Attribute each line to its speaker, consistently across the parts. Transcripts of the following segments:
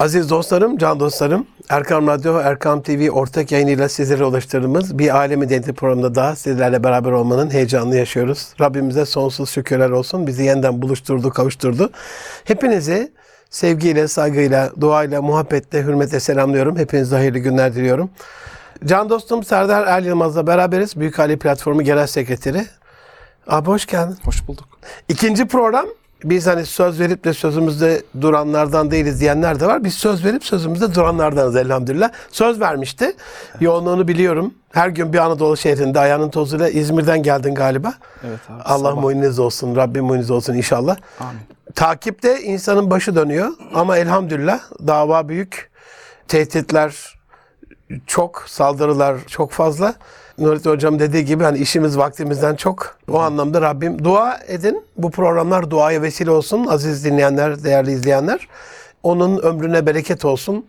Speaker 1: Aziz dostlarım, can dostlarım, Erkam Radyo, Erkam TV ortak yayınıyla sizlere ulaştırdığımız bir Alemi Denti programında daha sizlerle beraber olmanın heyecanını yaşıyoruz. Rabbimize sonsuz şükürler olsun. Bizi yeniden buluşturdu, kavuşturdu. Hepinizi sevgiyle, saygıyla, duayla, muhabbetle, hürmetle selamlıyorum. Hepinize hayırlı günler diliyorum. Can dostum Serdar Er Yılmaz'la beraberiz. Büyük Ali Platformu Genel Sekreteri. Abi hoş geldin.
Speaker 2: Hoş bulduk.
Speaker 1: İkinci program biz hani söz verip de sözümüzde duranlardan değiliz diyenler de var. Biz söz verip sözümüzde duranlardanız elhamdülillah. Söz vermişti. Yoğunluğunu biliyorum. Her gün bir Anadolu şehrinde ayağının tozuyla İzmir'den geldin galiba.
Speaker 2: Evet abi.
Speaker 1: Allah
Speaker 2: sabah.
Speaker 1: olsun. Rabbim muininiz olsun inşallah.
Speaker 2: Amin.
Speaker 1: Takipte insanın başı dönüyor. Ama elhamdülillah dava büyük. Tehditler çok, saldırılar çok fazla. Nurettin Hocam dediği gibi hani işimiz vaktimizden çok. O anlamda Rabbim dua edin. Bu programlar duaya vesile olsun. Aziz dinleyenler, değerli izleyenler. Onun ömrüne bereket olsun.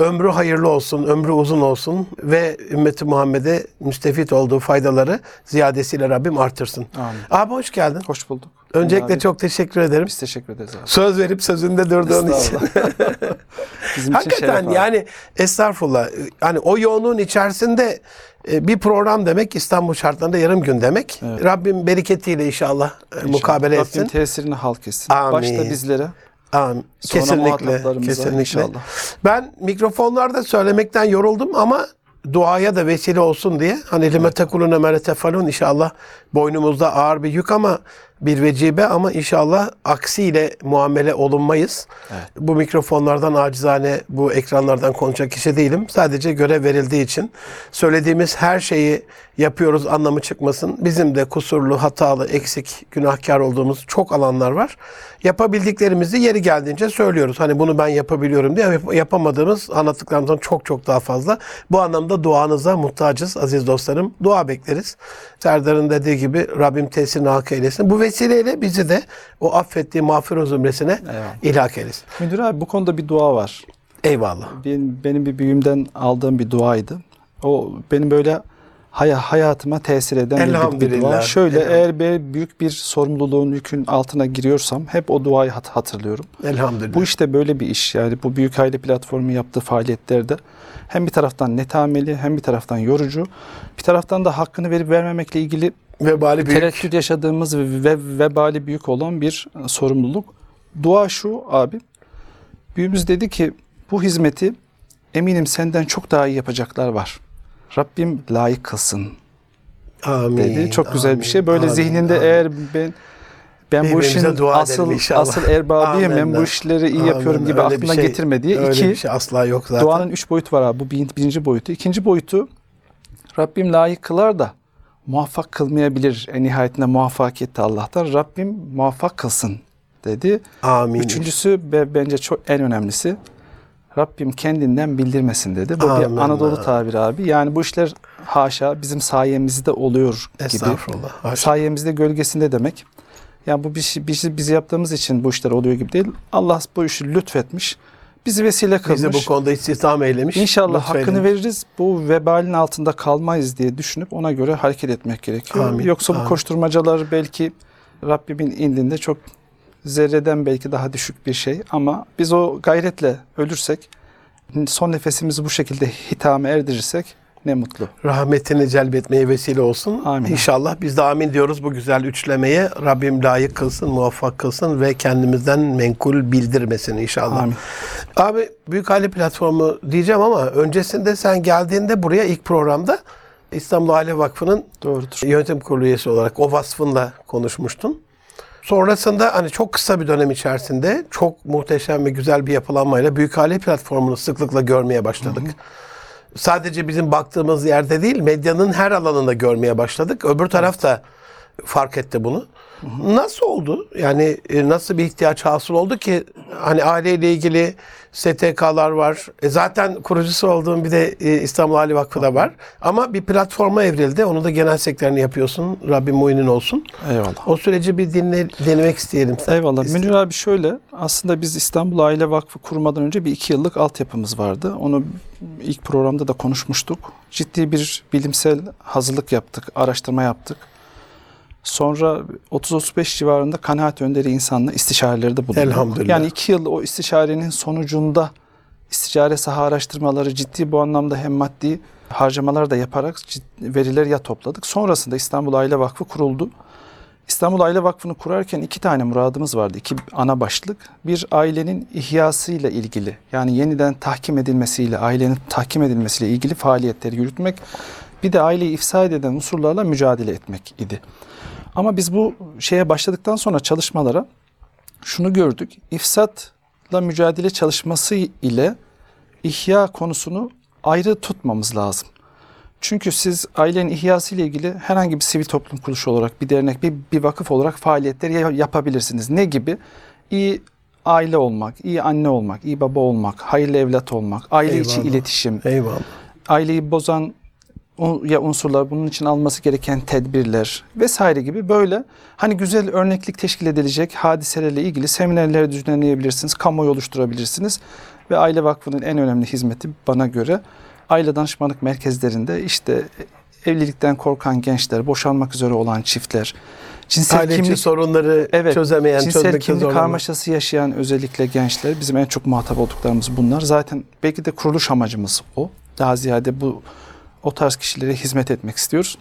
Speaker 1: Ömrü hayırlı olsun, ömrü uzun olsun ve ümmeti Muhammed'e müstefit olduğu faydaları ziyadesiyle Rabbim artırsın.
Speaker 2: Amin.
Speaker 1: Abi hoş geldin.
Speaker 2: Hoş bulduk.
Speaker 1: Öncelikle
Speaker 2: Abi,
Speaker 1: çok teşekkür ederim.
Speaker 2: biz teşekkür ederiz abi.
Speaker 1: Söz verip sözünde durduğun için.
Speaker 2: Bizim için
Speaker 1: Hakikaten
Speaker 2: şeref abi.
Speaker 1: yani estağfurullah. Hani o yoğunluğun içerisinde bir program demek İstanbul şartlarında yarım gün demek.
Speaker 2: Evet.
Speaker 1: Rabbim bereketiyle inşallah, e,
Speaker 2: İnşallah.
Speaker 1: mukabele
Speaker 2: Rabbim
Speaker 1: etsin.
Speaker 2: tesirini halk etsin.
Speaker 1: Amin.
Speaker 2: Başta bizlere,
Speaker 1: Amin.
Speaker 2: sonra
Speaker 1: Kesinlikle. Kesinlikle.
Speaker 2: inşallah.
Speaker 1: Ben mikrofonlarda söylemekten yoruldum ama duaya da vesile olsun diye. Hani lime tekulune mere tefalun inşallah boynumuzda ağır bir yük ama bir vecibe ama inşallah aksiyle muamele olunmayız.
Speaker 2: Evet.
Speaker 1: Bu mikrofonlardan acizane bu ekranlardan konuşacak kişi değilim. Sadece görev verildiği için söylediğimiz her şeyi yapıyoruz anlamı çıkmasın. Bizim de kusurlu, hatalı, eksik, günahkar olduğumuz çok alanlar var. Yapabildiklerimizi yeri geldiğince söylüyoruz. Hani bunu ben yapabiliyorum diye yap- yapamadığımız anlattıklarımızdan çok çok daha fazla. Bu anlamda duanıza muhtacız aziz dostlarım. Dua bekleriz. Serdar'ın dediği gibi Rabbim tesirini hak eylesin. Bu vesileyle bizi de o affettiği mağfiret zümresine
Speaker 2: Eyvallah.
Speaker 1: ilhak eylesin.
Speaker 2: Müdür abi bu konuda bir dua var.
Speaker 1: Eyvallah.
Speaker 2: Benim, benim bir büyüğümden aldığım bir duaydı. O benim böyle hay- hayatıma tesir eden bir- bir, dua. Şöyle eğer bir büyük bir sorumluluğun yükün altına giriyorsam hep o duayı hat- hatırlıyorum.
Speaker 1: Elhamdülillah.
Speaker 2: Bu işte böyle bir iş yani bu büyük aile platformu yaptığı faaliyetlerde hem bir taraftan netameli hem bir taraftan yorucu bir taraftan da hakkını verip vermemekle ilgili
Speaker 1: Vebali büyük.
Speaker 2: tereddüt yaşadığımız ve vebali büyük olan bir sorumluluk. Dua şu abi büyüğümüz dedi ki bu hizmeti eminim senden çok daha iyi yapacaklar var. Rabbim layık kılsın
Speaker 1: Amin.
Speaker 2: dedi. Çok güzel
Speaker 1: amin,
Speaker 2: bir şey. Böyle
Speaker 1: amin,
Speaker 2: zihninde
Speaker 1: amin.
Speaker 2: eğer ben ben bu işin asıl
Speaker 1: inşallah.
Speaker 2: asıl erbabıyım ben bu işleri iyi yapıyorum
Speaker 1: Amin.
Speaker 2: gibi
Speaker 1: Öyle
Speaker 2: aklına
Speaker 1: şey-
Speaker 2: getirme diye.
Speaker 1: Öyle
Speaker 2: İki,
Speaker 1: bir şey asla yok zaten.
Speaker 2: duanın üç boyutu var abi. Bu bir- birinci boyutu. İkinci boyutu Rabbim layık kılar da muvaffak kılmayabilir. En nihayetinde muvaffakiyet Allah'tan. Rabbim muvaffak kılsın dedi.
Speaker 1: Amin.
Speaker 2: Üçüncüsü ve bence çok en önemlisi Rabbim kendinden bildirmesin dedi. Bu
Speaker 1: Amin.
Speaker 2: bir Anadolu tabiri abi. Yani bu işler haşa bizim sayemizde oluyor gibi.
Speaker 1: Estağfurullah. Haşa.
Speaker 2: Sayemizde gölgesinde demek. Yani bu bir şey, biz, biz yaptığımız için bu işler oluyor gibi değil. Allah bu işi lütfetmiş. Bizi vesile kılmış.
Speaker 1: Bizi bu konuda istihdam eylemiş.
Speaker 2: İnşallah
Speaker 1: lütfeylemiş.
Speaker 2: hakkını veririz. Bu vebalin altında kalmayız diye düşünüp ona göre hareket etmek gerekiyor.
Speaker 1: Amin,
Speaker 2: Yoksa bu
Speaker 1: amin.
Speaker 2: koşturmacalar belki Rabbimin indinde çok zerreden belki daha düşük bir şey ama biz o gayretle ölürsek son nefesimizi bu şekilde hitame erdirirsek ne mutlu.
Speaker 1: Rahmetini celbetmeye vesile olsun.
Speaker 2: Amin.
Speaker 1: İnşallah biz de amin diyoruz bu güzel üçlemeye. Rabbim layık kılsın, muvaffak kılsın ve kendimizden menkul bildirmesin inşallah.
Speaker 2: Amin.
Speaker 1: Abi Büyük Aile Platformu diyeceğim ama öncesinde sen geldiğinde buraya ilk programda İstanbul Aile Vakfı'nın
Speaker 2: Doğrudur.
Speaker 1: yönetim kurulu üyesi olarak o vasfınla konuşmuştun. Sonrasında hani çok kısa bir dönem içerisinde çok muhteşem ve güzel bir yapılanmayla Büyük Aile Platformu'nu sıklıkla görmeye başladık. Sadece bizim baktığımız yerde değil, medyanın her alanında görmeye başladık. Öbür taraf da fark etti bunu. Nasıl oldu? Yani e, nasıl bir ihtiyaç hasıl oldu ki hani aileyle ilgili STK'lar var. E, zaten kurucusu olduğum bir de e, İstanbul Aile Vakfı da var. Ama bir platforma evrildi. Onu da genel sekreterini yapıyorsun. Rabbim muinin olsun.
Speaker 2: Eyvallah.
Speaker 1: O süreci bir dinle, denemek isteyelim.
Speaker 2: Eyvallah.
Speaker 1: İst-
Speaker 2: Münir abi şöyle aslında biz İstanbul Aile Vakfı kurmadan önce bir iki yıllık altyapımız vardı. Onu ilk programda da konuşmuştuk. Ciddi bir bilimsel hazırlık yaptık, araştırma yaptık. Sonra 30-35 civarında kanaat önderi insanla istişarelerde bulunduk.
Speaker 1: Elhamdülillah.
Speaker 2: Yani iki yıl o istişarenin sonucunda isticare saha araştırmaları ciddi bu anlamda hem maddi harcamalar da yaparak veriler ya topladık. Sonrasında İstanbul Aile Vakfı kuruldu. İstanbul Aile Vakfı'nı kurarken iki tane muradımız vardı. iki ana başlık. Bir ailenin ihyasıyla ilgili yani yeniden tahkim edilmesiyle, ailenin tahkim edilmesiyle ilgili faaliyetleri yürütmek. Bir de aileyi ifsad eden unsurlarla mücadele etmek idi. Ama biz bu şeye başladıktan sonra çalışmalara şunu gördük. İfsatla mücadele çalışması ile ihya konusunu ayrı tutmamız lazım. Çünkü siz ailenin ihyası ile ilgili herhangi bir sivil toplum kuruluşu olarak, bir dernek, bir, bir vakıf olarak faaliyetleri ya- yapabilirsiniz. Ne gibi? İyi aile olmak, iyi anne olmak, iyi baba olmak, hayırlı evlat olmak, aile içi
Speaker 1: Eyvallah.
Speaker 2: iletişim,
Speaker 1: Eyvallah.
Speaker 2: aileyi bozan ya unsurlar, bunun için alması gereken tedbirler vesaire gibi böyle hani güzel örneklik teşkil edilecek hadiselerle ilgili seminerler düzenleyebilirsiniz, kamuoyu oluşturabilirsiniz ve Aile Vakfı'nın en önemli hizmeti bana göre aile danışmanlık merkezlerinde işte evlilikten korkan gençler, boşanmak üzere olan çiftler, cinsel
Speaker 1: Aile içi
Speaker 2: kimlik
Speaker 1: sorunları
Speaker 2: Evet,
Speaker 1: çözemeyen,
Speaker 2: cinsel kimlik
Speaker 1: zorlanan.
Speaker 2: karmaşası yaşayan özellikle gençler bizim en çok muhatap olduklarımız bunlar. Zaten belki de kuruluş amacımız o. Daha ziyade bu o tarz kişilere hizmet etmek istiyoruz.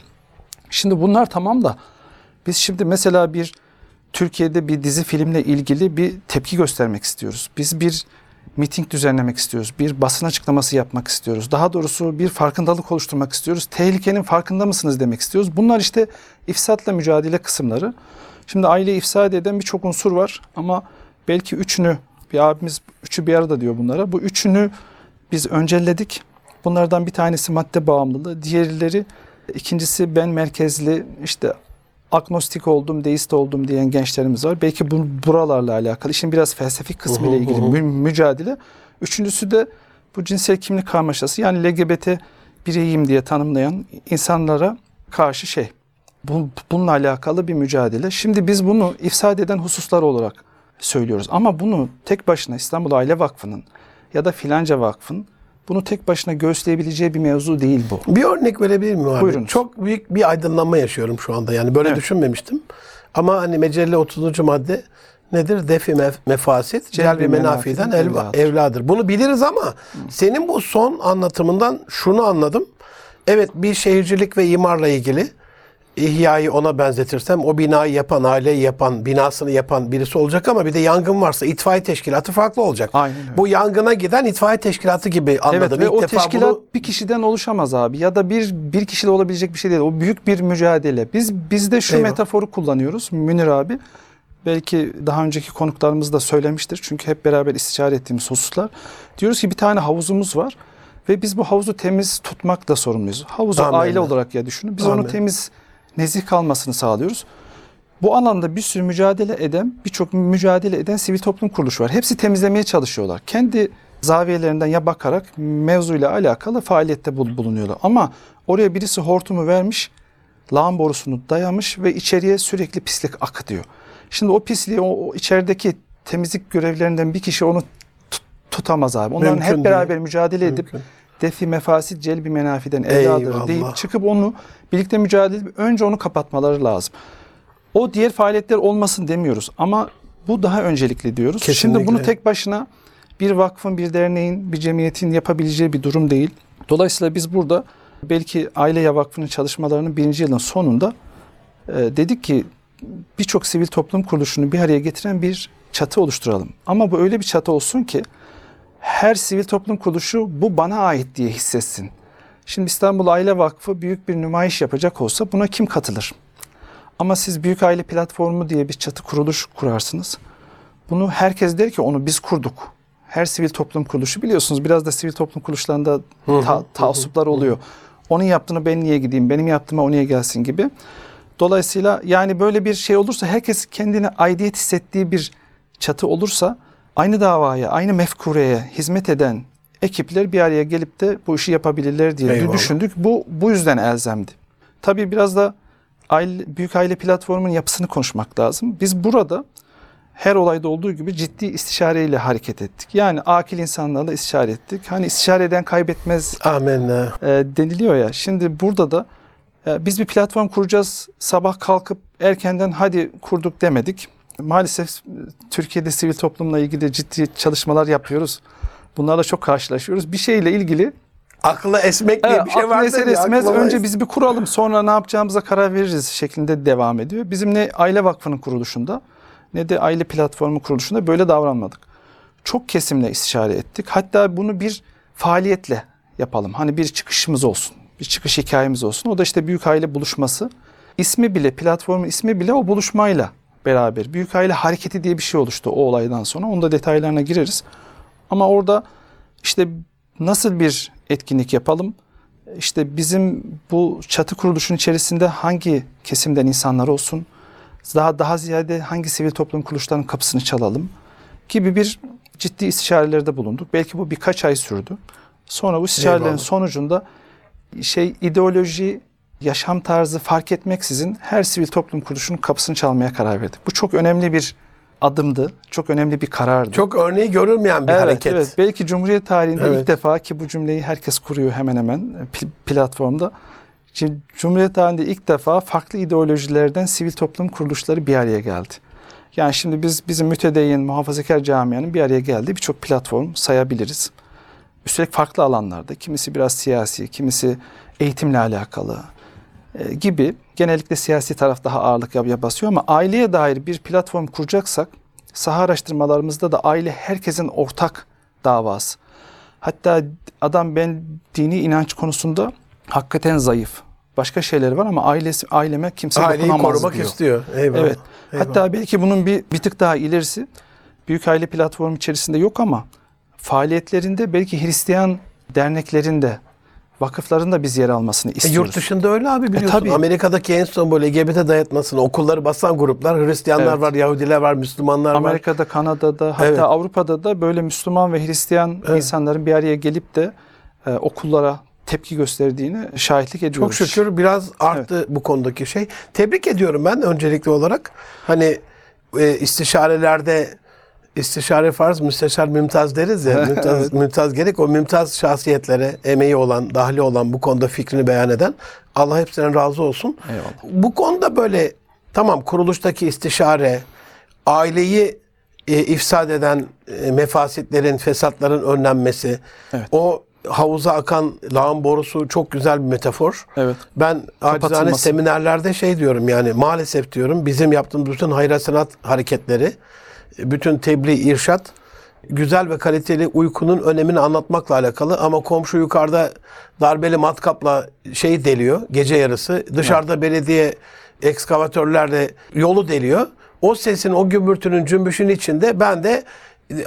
Speaker 2: Şimdi bunlar tamam da biz şimdi mesela bir Türkiye'de bir dizi filmle ilgili bir tepki göstermek istiyoruz. Biz bir miting düzenlemek istiyoruz. Bir basın açıklaması yapmak istiyoruz. Daha doğrusu bir farkındalık oluşturmak istiyoruz. Tehlikenin farkında mısınız demek istiyoruz. Bunlar işte ifsatla mücadele kısımları. Şimdi aileyi ifsad eden birçok unsur var ama belki üçünü bir abimiz üçü bir arada diyor bunlara. Bu üçünü biz öncelledik. Bunlardan bir tanesi madde bağımlılığı, diğerleri ikincisi ben merkezli işte agnostik oldum, deist oldum diyen gençlerimiz var. Belki bu buralarla alakalı. İşin biraz felsefik kısmı ile ilgili mü- mücadele. Üçüncüsü de bu cinsel kimlik karmaşası yani LGBT bireyim diye tanımlayan insanlara karşı şey. Bu, bununla alakalı bir mücadele. Şimdi biz bunu ifsad eden hususlar olarak söylüyoruz. Ama bunu tek başına İstanbul Aile Vakfı'nın ya da filanca vakfın bunu tek başına göğüsleyebileceği bir mevzu değil bu.
Speaker 1: Bir örnek verebilir miyim abi?
Speaker 2: Buyurunuz.
Speaker 1: Çok büyük bir aydınlanma yaşıyorum şu anda. Yani böyle
Speaker 2: Evet.
Speaker 1: düşünmemiştim. Ama hani mecelle 30. madde nedir? Defi mef- mefasit,
Speaker 2: Celbi
Speaker 1: menafiden
Speaker 2: evladır.
Speaker 1: evladır. Bunu biliriz ama senin bu son anlatımından şunu anladım. Evet bir şehircilik ve imarla ilgili İhya'yı ona benzetirsem o binayı yapan, aileyi yapan, binasını yapan birisi olacak ama bir de yangın varsa itfaiye teşkilatı farklı olacak.
Speaker 2: Aynen öyle.
Speaker 1: Bu yangına giden itfaiye teşkilatı gibi anladım.
Speaker 2: Evet ve
Speaker 1: İlk
Speaker 2: o
Speaker 1: defa
Speaker 2: teşkilat
Speaker 1: bunu
Speaker 2: bir kişiden oluşamaz abi ya da bir bir kişiyle olabilecek bir şey değil. O büyük bir mücadele. Biz biz de şu
Speaker 1: Eyvah.
Speaker 2: metaforu kullanıyoruz Münir abi. Belki daha önceki konuklarımız da söylemiştir. Çünkü hep beraber istişare ettiğimiz hususlar. Diyoruz ki bir tane havuzumuz var ve biz bu havuzu temiz tutmakla sorumluyuz. Havuzu
Speaker 1: Amin.
Speaker 2: aile olarak ya düşünün. Biz
Speaker 1: Amin.
Speaker 2: onu temiz, nezih kalmasını sağlıyoruz. Bu alanda bir sürü mücadele eden, birçok mücadele eden sivil toplum kuruluşu var. Hepsi temizlemeye çalışıyorlar. Kendi zaviyelerinden ya bakarak mevzuyla alakalı faaliyette bul- bulunuyorlar. Ama oraya birisi hortumu vermiş, lağım borusunu dayamış ve içeriye sürekli pislik akıtıyor. Şimdi o pisliği o, içerideki temizlik görevlerinden bir kişi onu tut- tutamaz abi. Onların
Speaker 1: Mümkün
Speaker 2: hep
Speaker 1: değil.
Speaker 2: beraber mücadele edip
Speaker 1: Mümkün.
Speaker 2: Defi mefasit celbi menafiden evladır deyip çıkıp onu birlikte mücadele edip önce onu kapatmaları lazım. O diğer faaliyetler olmasın demiyoruz ama bu daha öncelikli diyoruz.
Speaker 1: Kesinlikle.
Speaker 2: Şimdi bunu tek başına bir vakfın, bir derneğin, bir cemiyetin yapabileceği bir durum değil. Dolayısıyla biz burada belki Aile Ya Vakfı'nın çalışmalarının birinci yılın sonunda e, dedik ki birçok sivil toplum kuruluşunu bir araya getiren bir çatı oluşturalım. Ama bu öyle bir çatı olsun ki her sivil toplum kuruluşu bu bana ait diye hissetsin. Şimdi İstanbul Aile Vakfı büyük bir nümayiş yapacak olsa buna kim katılır? Ama siz Büyük Aile Platformu diye bir çatı kuruluş kurarsınız. Bunu herkes der ki onu biz kurduk. Her sivil toplum kuruluşu biliyorsunuz biraz da sivil toplum kuruluşlarında ta, taassuplar oluyor. Onun yaptığını ben niye gideyim, benim yaptığıma o niye gelsin gibi. Dolayısıyla yani böyle bir şey olursa herkes kendine aidiyet hissettiği bir çatı olursa aynı davaya, aynı mefkureye hizmet eden ekipler bir araya gelip de bu işi yapabilirler diye
Speaker 1: Eyvallah.
Speaker 2: düşündük. Bu bu yüzden elzemdi. Tabii biraz da aile, büyük aile platformunun yapısını konuşmak lazım. Biz burada her olayda olduğu gibi ciddi istişareyle hareket ettik. Yani akil insanlarla istişare ettik. Hani istişare eden kaybetmez
Speaker 1: amenna.
Speaker 2: e, deniliyor ya. Şimdi burada da e, biz bir platform kuracağız. Sabah kalkıp erkenden hadi kurduk demedik. Maalesef e, Türkiye'de sivil toplumla ilgili ciddi çalışmalar yapıyoruz. Bunlarla çok karşılaşıyoruz. Bir şeyle ilgili
Speaker 1: Akla esmek diye
Speaker 2: Evet,
Speaker 1: bir şey var.
Speaker 2: eser esmez önce biz bir kuralım sonra ne yapacağımıza karar veririz şeklinde devam ediyor. Bizim ne Aile Vakfı'nın kuruluşunda ne de Aile Platformu kuruluşunda böyle davranmadık. Çok kesimle istişare ettik. Hatta bunu bir faaliyetle yapalım. Hani bir çıkışımız olsun. Bir çıkış hikayemiz olsun. O da işte Büyük Aile Buluşması. İsmi bile, platformun ismi bile o buluşmayla beraber. Büyük Aile Hareketi diye bir şey oluştu o olaydan sonra. Onun da detaylarına gireriz. Ama orada işte nasıl bir etkinlik yapalım? İşte bizim bu çatı kuruluşun içerisinde hangi kesimden insanlar olsun? Daha daha ziyade hangi sivil toplum kuruluşlarının kapısını çalalım? Gibi bir ciddi istişarelerde bulunduk. Belki bu birkaç ay sürdü. Sonra bu istişarelerin sonucunda şey ideoloji, yaşam tarzı fark etmeksizin her sivil toplum kuruluşunun kapısını çalmaya karar verdik. Bu çok önemli bir adımdı. Çok önemli bir karardı.
Speaker 1: Çok örneği görülmeyen bir
Speaker 2: evet,
Speaker 1: hareket.
Speaker 2: Evet. Belki Cumhuriyet tarihinde
Speaker 1: Evet.
Speaker 2: ilk defa ki bu cümleyi herkes kuruyor hemen hemen e, pl- platformda. Şimdi Cumhuriyet tarihinde ilk defa farklı ideolojilerden sivil toplum kuruluşları bir araya geldi. Yani şimdi biz bizim mütedeyyin muhafazakar camianın bir araya geldiği birçok platform sayabiliriz. Üstelik farklı alanlarda. Kimisi biraz siyasi, kimisi eğitimle alakalı gibi. Genellikle siyasi taraf daha ağırlık yap- basıyor ama aileye dair bir platform kuracaksak saha araştırmalarımızda da aile herkesin ortak davası. Hatta adam ben dini inanç konusunda hakikaten zayıf. Başka şeyleri var ama ailesi aileme kimse
Speaker 1: Aileyi
Speaker 2: dokunamaz
Speaker 1: korumak
Speaker 2: diyor.
Speaker 1: istiyor. Eyvallah.
Speaker 2: Evet.
Speaker 1: Eyvallah.
Speaker 2: Hatta belki bunun bir, bir tık daha ilerisi Büyük Aile Platformu içerisinde yok ama faaliyetlerinde belki Hristiyan derneklerinde, vakıflarında biz yer almasını
Speaker 1: E,
Speaker 2: istiyoruz.
Speaker 1: yurt dışında öyle abi biliyorsun.
Speaker 2: tabii.
Speaker 1: Amerika'daki en son böyle LGBT dayatmasını okulları basan gruplar Hristiyanlar
Speaker 2: Evet.
Speaker 1: var, Yahudiler var, Müslümanlar var.
Speaker 2: Amerika'da, Kanada'da hatta
Speaker 1: Evet.
Speaker 2: Avrupa'da da böyle Müslüman ve Hristiyan
Speaker 1: Evet.
Speaker 2: insanların bir araya gelip de e, okullara tepki gösterdiğini şahitlik
Speaker 1: Çok
Speaker 2: ediyoruz.
Speaker 1: şükür biraz arttı bu konudaki şey. Tebrik ediyorum ben öncelikli olarak. Hani e, istişarelerde istişare farz, müsteşar mümtaz deriz ya. Mümtaz, mümtaz gerek. O mümtaz şahsiyetlere emeği olan, dahli olan bu konuda fikrini beyan eden Allah hepsinden razı olsun.
Speaker 2: Eyvallah.
Speaker 1: Bu konuda böyle tamam kuruluştaki istişare, aileyi e, ifsad eden e, mefasitlerin, fesatların önlenmesi,
Speaker 2: Evet.
Speaker 1: o havuza akan lağım borusu çok güzel bir metafor.
Speaker 2: Evet.
Speaker 1: Ben acizane seminerlerde şey diyorum yani maalesef diyorum bizim yaptığımız bütün hayır sanat hareketleri, bütün tebliğ, irşat güzel ve kaliteli uykunun önemini anlatmakla alakalı ama komşu yukarıda darbeli matkapla şey deliyor gece yarısı. Dışarıda belediye ekskavatörlerle yolu deliyor. O sesin, o gümbürtünün, cümbüşün içinde ben de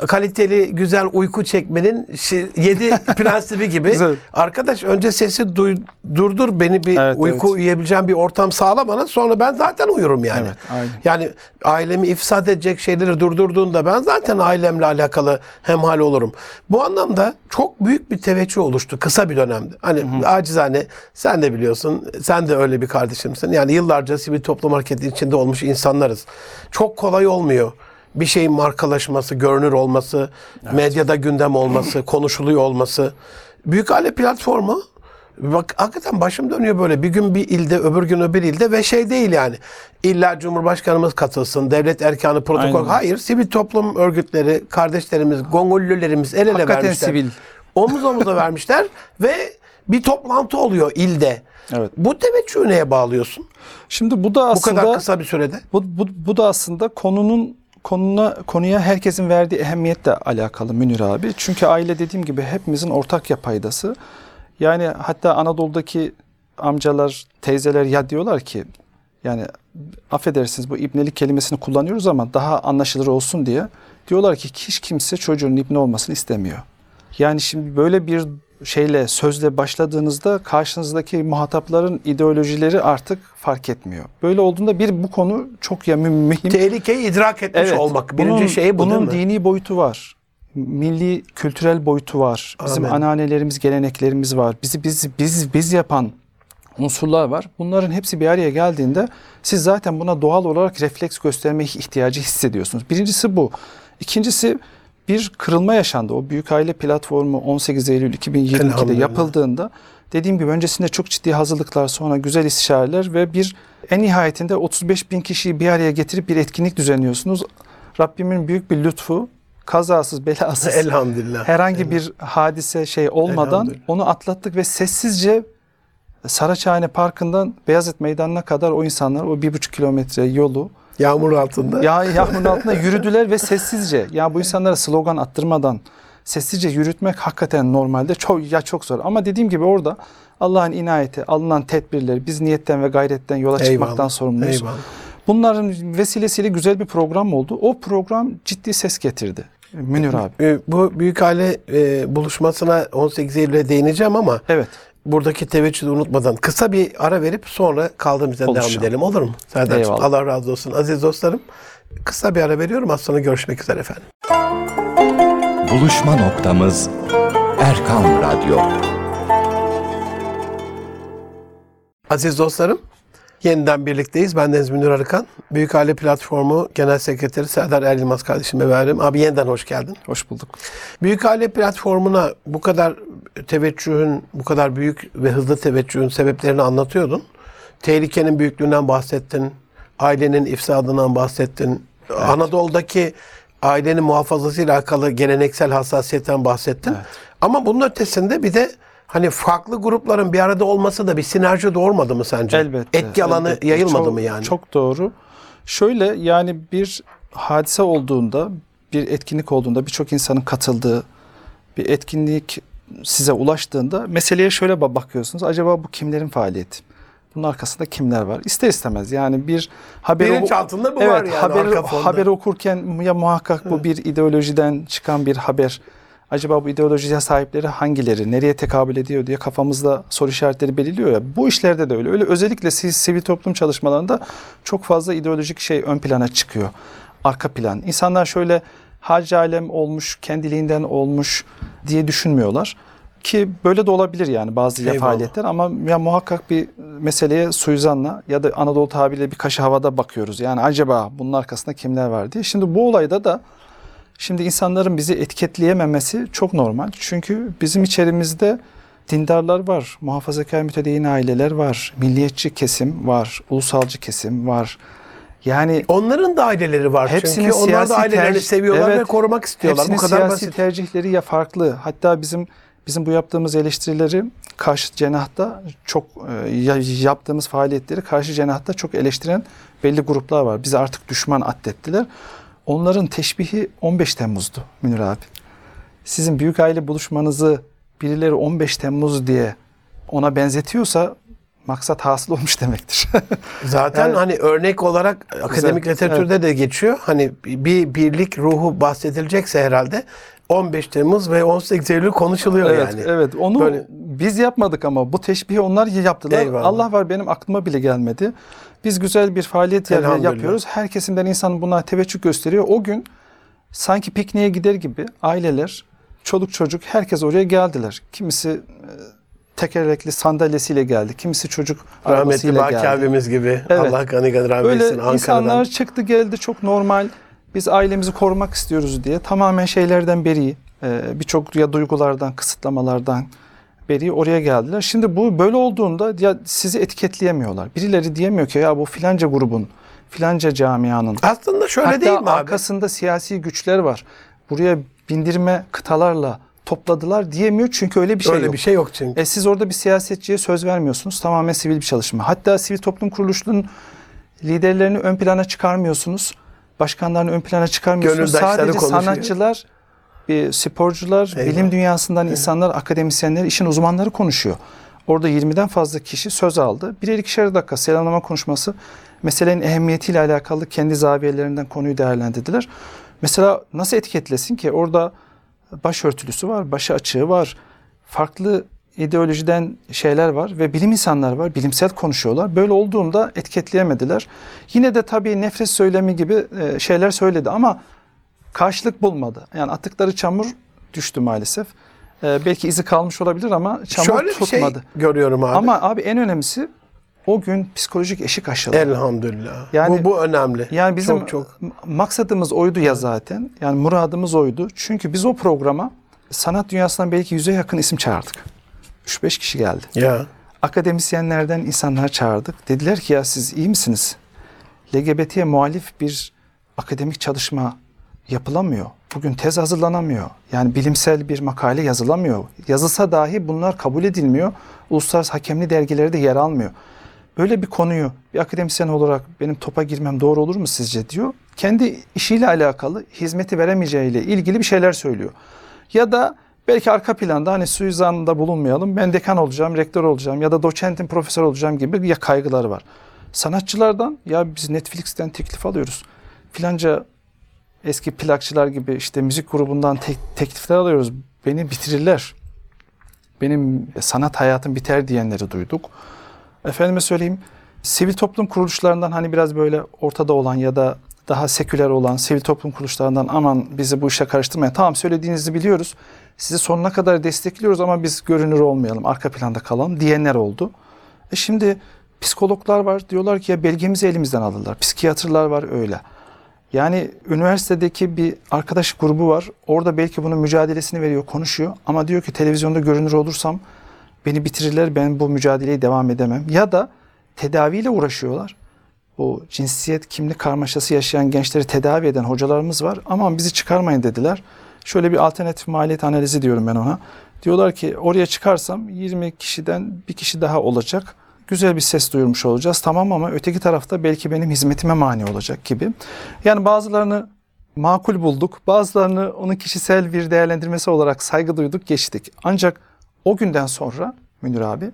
Speaker 1: kaliteli, güzel uyku çekmenin şi- yedi prensibi gibi.
Speaker 2: Güzel.
Speaker 1: Arkadaş önce sesi duy- durdur beni bir
Speaker 2: Evet,
Speaker 1: uyku
Speaker 2: evet.
Speaker 1: uyuyabileceğim bir ortam sağla bana sonra ben zaten uyurum yani.
Speaker 2: Evet, aynen.
Speaker 1: Yani ailemi ifsad edecek şeyleri durdurduğunda ben zaten ailemle alakalı hemhal olurum. Bu anlamda çok büyük bir teveccüh oluştu kısa bir dönemde. Hani acizane sen de biliyorsun sen de öyle bir kardeşimsin. Yani yıllarca sivil toplum hareketi içinde olmuş insanlarız. Çok kolay olmuyor. Bir şeyin markalaşması, görünür olması, medyada gündem olması, konuşuluyor olması. Büyük aile platformu Bak hakikaten başım dönüyor böyle. Bir gün bir ilde, öbür gün öbür ilde ve şey değil yani. İlla Cumhurbaşkanımız katılsın, devlet erkanı protokol.
Speaker 2: Aynen.
Speaker 1: Hayır, sivil toplum örgütleri, kardeşlerimiz, gongollulerimiz el ele
Speaker 2: Hakikaten
Speaker 1: vermişler.
Speaker 2: sivil.
Speaker 1: Omuz omuza vermişler ve bir toplantı oluyor ilde.
Speaker 2: Evet.
Speaker 1: Bu teveccühü neye bağlıyorsun?
Speaker 2: Şimdi bu da
Speaker 1: Bu
Speaker 2: aslında
Speaker 1: kadar kısa bir sürede.
Speaker 2: Bu, bu, bu da aslında konunun konuna konuya herkesin verdiği ehemmiyetle alakalı Münir abi. Çünkü aile dediğim gibi hepimizin ortak yapaydası. Yani hatta Anadolu'daki amcalar, teyzeler ya diyorlar ki yani affedersiniz bu ibnelik kelimesini kullanıyoruz ama daha anlaşılır olsun diye diyorlar ki hiç kimse çocuğun ibne olmasını istemiyor. Yani şimdi böyle bir şeyle sözle başladığınızda karşınızdaki muhatapların ideolojileri artık fark etmiyor. Böyle olduğunda bir bu konu çok ya mü- mühim.
Speaker 1: Tehlikeyi idrak etmiş olmak. Birinci
Speaker 2: bunun,
Speaker 1: şey bu
Speaker 2: bunun dini boyutu var. Milli kültürel boyutu var. Bizim
Speaker 1: Amin.
Speaker 2: ananelerimiz, geleneklerimiz var. Bizi biz biz biz yapan unsurlar var. Bunların hepsi bir araya geldiğinde siz zaten buna doğal olarak refleks gösterme ihtiyacı hissediyorsunuz. Birincisi bu. İkincisi bir kırılma yaşandı. O Büyük Aile Platformu 18 Eylül 2022'de
Speaker 1: Elhamdülillah.
Speaker 2: yapıldığında dediğim gibi öncesinde çok ciddi hazırlıklar sonra güzel istişareler ve bir en nihayetinde 35 bin kişiyi bir araya getirip bir etkinlik düzenliyorsunuz. Rabbimin büyük bir lütfu kazasız belasız
Speaker 1: Elhamdülillah.
Speaker 2: herhangi bir hadise şey olmadan
Speaker 1: Elhamdülillah.
Speaker 2: onu atlattık ve sessizce Saraçhane Parkı'ndan Beyazıt Meydanı'na kadar o insanlar o bir buçuk kilometre yolu
Speaker 1: Yağmur altında.
Speaker 2: ya yağmurun altında yürüdüler ve sessizce ya bu insanlara slogan attırmadan sessizce yürütmek hakikaten normalde çok ya çok zor ama dediğim gibi orada Allah'ın inayeti, alınan tedbirleri biz niyetten ve gayretten yola çıkmaktan
Speaker 1: Eyvallah,
Speaker 2: sorumluyuz.
Speaker 1: Eyvallah.
Speaker 2: Bunların vesilesiyle güzel bir program oldu. O program ciddi ses getirdi. Münir abi.
Speaker 1: Ee, Bu büyük aile e, buluşmasına 18 Eylül'e değineceğim ama
Speaker 2: Evet.
Speaker 1: Buradaki teveccühü unutmadan kısa bir ara verip sonra kaldığımız yerden devam edelim olur mu? Serdar'cığım
Speaker 2: Eyvallah.
Speaker 1: Allah razı olsun. Aziz dostlarım kısa bir ara veriyorum. Az sonra görüşmek üzere efendim.
Speaker 3: Buluşma noktamız Erkam Radyo.
Speaker 1: Aziz dostlarım, yeniden birlikteyiz. Ben Deniz Münir Arıkan. Büyük Aile Platformu Genel Sekreteri Serdar Er Yılmaz kardeşimle beraberim. Abi yeniden hoş geldin.
Speaker 2: Hoş bulduk.
Speaker 1: Büyük Aile Platformu'na bu kadar teveccühün, bu kadar büyük ve hızlı teveccühün sebeplerini anlatıyordun. Tehlikenin büyüklüğünden bahsettin. Ailenin ifsadından bahsettin. Anadolu'daki ailenin muhafazasıyla alakalı geleneksel hassasiyetten bahsettin. Ama bunun ötesinde bir de hani farklı grupların bir arada olması da bir sinerji doğurmadı mı sence?
Speaker 2: Elbette.
Speaker 1: Etki alanı
Speaker 2: elbette.
Speaker 1: yayılmadı
Speaker 2: Çok-
Speaker 1: mı yani?
Speaker 2: Çok doğru. Şöyle yani bir hadise olduğunda, bir etkinlik olduğunda birçok insanın katıldığı bir etkinlik size ulaştığında meseleye şöyle ba- bakıyorsunuz. Acaba bu kimlerin faaliyeti? Bunun arkasında kimler var? İster istemez yani bir haberi
Speaker 1: Bilinç altında bu
Speaker 2: evet,
Speaker 1: var yani fonda.
Speaker 2: haberi okurken ya muhakkak bu bir ideolojiden çıkan bir haber. Acaba bu ideolojiye sahipleri hangileri, nereye tekabül ediyor diye kafamızda soru işaretleri belirliyor ya. Bu işlerde de öyle. Öyle özellikle siz sivil toplum çalışmalarında çok fazla ideolojik şey ön plana çıkıyor. Arka plan. İnsanlar şöyle hac alem olmuş, kendiliğinden olmuş diye düşünmüyorlar. Ki böyle de olabilir yani bazı
Speaker 1: Eyvallah.
Speaker 2: faaliyetler ama ya muhakkak bir meseleye suizanla ya da Anadolu tabiriyle bir kaşı havada bakıyoruz. Yani acaba bunun arkasında kimler var diye. Şimdi bu olayda da Şimdi insanların bizi etiketleyememesi çok normal. Çünkü bizim içerimizde dindarlar var, muhafazakar mütedeyyin aileler var, milliyetçi kesim var, ulusalcı kesim var. Yani
Speaker 1: Onların da aileleri var
Speaker 2: Hepsinin
Speaker 1: çünkü. Onlar da ailelerini
Speaker 2: tercih-
Speaker 1: seviyorlar ve
Speaker 2: Evet.
Speaker 1: korumak istiyorlar.
Speaker 2: hepsinin
Speaker 1: bu kadar
Speaker 2: siyasi
Speaker 1: basit.
Speaker 2: tercihleri ya farklı. Hatta bizim bizim bu yaptığımız eleştirileri karşı cenahta çok e, ya- yaptığımız faaliyetleri karşı cenahta çok eleştiren belli gruplar var. Bizi artık düşman addettiler. Onların teşbihi 15 Temmuz'du Münir abi. Sizin büyük aile buluşmanızı birileri 15 Temmuz diye ona benzetiyorsa maksat hasıl olmuş demektir.
Speaker 1: Zaten
Speaker 2: Yani-
Speaker 1: hani örnek olarak akademik literatürde de geçiyor. Hani bir birlik ruhu bahsedilecekse herhalde 15 Temmuz ve 18 Eylül konuşuluyor
Speaker 2: Evet,
Speaker 1: yani.
Speaker 2: evet. Onu
Speaker 1: Böyle-
Speaker 2: biz yapmadık ama bu teşbihi onlar yaptılar.
Speaker 1: Eyvallah.
Speaker 2: Allah var benim aklıma bile gelmedi. Biz güzel bir faaliyet yapıyoruz. Her kesimden insan buna teveccüh gösteriyor. O gün sanki pikniğe gider gibi aileler, çoluk çocuk herkes oraya geldiler. Kimisi e, tekerlekli sandalyesiyle geldi. Kimisi çocuk
Speaker 1: Rahmetli Baki abimiz gibi.
Speaker 2: Evet.
Speaker 1: Allah gani gani rahmet
Speaker 2: Böyle
Speaker 1: etsin Ankara'dan.
Speaker 2: insanlar çıktı geldi çok normal. Biz ailemizi korumak istiyoruz diye tamamen şeylerden beri, e, birçok ya duygulardan, kısıtlamalardan beri oraya geldiler. Şimdi bu böyle olduğunda ya sizi etiketleyemiyorlar. Birileri diyemiyor ki ya bu filanca grubun, filanca camianın.
Speaker 1: Aslında şöyle
Speaker 2: Hatta
Speaker 1: değil mi abi?
Speaker 2: arkasında siyasi güçler var. Buraya bindirme kıtalarla topladılar diyemiyor çünkü öyle bir şey
Speaker 1: Öyle
Speaker 2: yok.
Speaker 1: bir şey yok çünkü.
Speaker 2: E siz orada bir siyasetçiye söz vermiyorsunuz. Tamamen sivil bir çalışma. Hatta sivil toplum kuruluşunun liderlerini ön plana çıkarmıyorsunuz. Başkanlarını ön plana çıkarmıyorsunuz. Sadece
Speaker 1: konuşuyor.
Speaker 2: sanatçılar, e, sporcular,
Speaker 1: Eyvallah.
Speaker 2: bilim dünyasından insanlar, akademisyenler, işin uzmanları konuşuyor. Orada 20'den fazla kişi söz aldı. Birer ikişer dakika selamlama konuşması meselenin ehemmiyetiyle alakalı kendi zaviyelerinden konuyu değerlendirdiler. Mesela nasıl etiketlesin ki orada başörtülüsü var, başı açığı var. Farklı ideolojiden şeyler var ve bilim insanlar var. Bilimsel konuşuyorlar. Böyle olduğunda etiketleyemediler. Yine de tabii nefret söylemi gibi e, şeyler söyledi ama karşılık bulmadı. Yani attıkları çamur düştü maalesef. E, belki izi kalmış olabilir ama çamur
Speaker 1: Şöyle bir şey
Speaker 2: tutmadı.
Speaker 1: görüyorum abi.
Speaker 2: Ama abi en önemlisi o gün psikolojik eşik aşıldı.
Speaker 1: Elhamdülillah.
Speaker 2: Yani-
Speaker 1: bu, bu önemli.
Speaker 2: Yani bizim
Speaker 1: çok çok.
Speaker 2: maksadımız oydu ya zaten. Yani muradımız oydu. Çünkü biz o programa sanat dünyasından belki yüze yakın isim çağırdık. 3-5 kişi geldi.
Speaker 1: Ya.
Speaker 2: Akademisyenlerden insanlar çağırdık. Dediler ki ya siz iyi misiniz? LGBT'ye muhalif bir akademik çalışma yapılamıyor. Bugün tez hazırlanamıyor. Yani bilimsel bir makale yazılamıyor. Yazılsa dahi bunlar kabul edilmiyor. Uluslararası hakemli dergilerde yer almıyor. Böyle bir konuyu bir akademisyen olarak benim topa girmem doğru olur mu sizce diyor. Kendi işiyle alakalı hizmeti veremeyeceğiyle ilgili bir şeyler söylüyor. Ya da belki arka planda hani suizanda bulunmayalım. Ben dekan olacağım, rektör olacağım ya da doçentim, profesör olacağım gibi ya kaygıları var. Sanatçılardan ya biz Netflix'ten teklif alıyoruz. Filanca eski plakçılar gibi işte müzik grubundan tek- teklifler alıyoruz. Beni bitirirler. Benim sanat hayatım biter diyenleri duyduk. Efendime söyleyeyim sivil toplum kuruluşlarından hani biraz böyle ortada olan ya da daha seküler olan sivil toplum kuruluşlarından aman bizi bu işe karıştırmayın. Tamam söylediğinizi biliyoruz. Sizi sonuna kadar destekliyoruz ama biz görünür olmayalım, arka planda kalalım diyenler oldu. E şimdi psikologlar var diyorlar ki ya belgemizi elimizden alırlar. Psikiyatrlar var öyle. Yani üniversitedeki bir arkadaş grubu var. Orada belki bunun mücadelesini veriyor, konuşuyor. Ama diyor ki televizyonda görünür olursam beni bitirirler, ben bu mücadeleyi devam edemem. Ya da tedaviyle uğraşıyorlar. Bu cinsiyet kimlik karmaşası yaşayan gençleri tedavi eden hocalarımız var. Aman bizi çıkarmayın dediler. Şöyle bir alternatif maliyet analizi diyorum ben ona. Diyorlar ki oraya çıkarsam 20 kişiden bir kişi daha olacak. Güzel bir ses duyurmuş olacağız. Tamam ama öteki tarafta belki benim hizmetime mani olacak gibi. Yani bazılarını makul bulduk. Bazılarını onun kişisel bir değerlendirmesi olarak saygı duyduk, geçtik. Ancak o günden sonra Münir abi,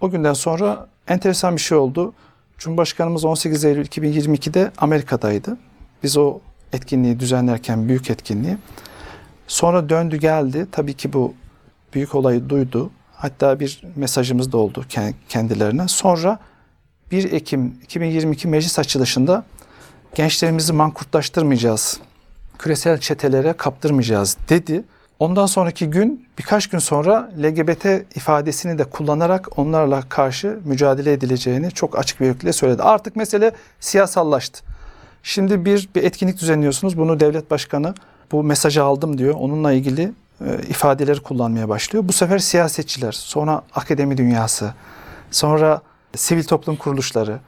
Speaker 2: o günden sonra enteresan bir şey oldu. Cumhurbaşkanımız 18 Eylül 2022'de Amerika'daydı. Biz o etkinliği düzenlerken büyük etkinliği. Sonra döndü geldi. Tabii ki bu büyük olayı duydu. Hatta bir mesajımız da oldu ke- kendilerine. Sonra 1 Ekim 2022 meclis açılışında gençlerimizi mankurtlaştırmayacağız. Küresel çetelere kaptırmayacağız dedi. Ondan sonraki gün birkaç gün sonra LGBT ifadesini de kullanarak onlarla karşı mücadele edileceğini çok açık bir yürekle söyledi. Artık mesele siyasallaştı. Şimdi bir, bir etkinlik düzenliyorsunuz. Bunu devlet başkanı bu mesajı aldım diyor. Onunla ilgili e, ifadeleri kullanmaya başlıyor. Bu sefer siyasetçiler, sonra akademi dünyası, sonra sivil toplum kuruluşları.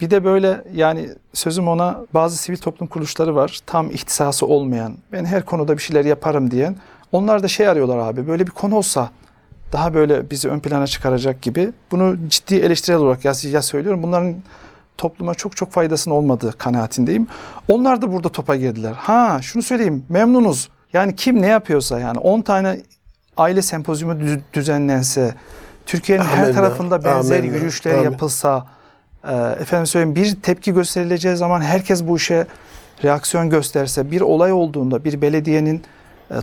Speaker 2: Bir de böyle yani sözüm ona bazı sivil toplum kuruluşları var. Tam ihtisası olmayan, ben her konuda bir şeyler yaparım diyen. Onlar da şey arıyorlar abi böyle bir konu olsa daha böyle bizi ön plana çıkaracak gibi. Bunu ciddi eleştirel olarak ya, ya söylüyorum. Bunların topluma çok çok faydasının olmadığı kanaatindeyim. Onlar da burada topa girdiler. Ha şunu söyleyeyim memnunuz. Yani kim ne yapıyorsa yani 10 tane aile sempozyumu dü- düzenlense, Türkiye'nin her tarafında benzer
Speaker 1: amenna,
Speaker 2: yürüyüşler
Speaker 1: amin.
Speaker 2: yapılsa, e, efendim söyleyeyim bir tepki gösterileceği zaman herkes bu işe reaksiyon gösterse, bir olay olduğunda bir belediyenin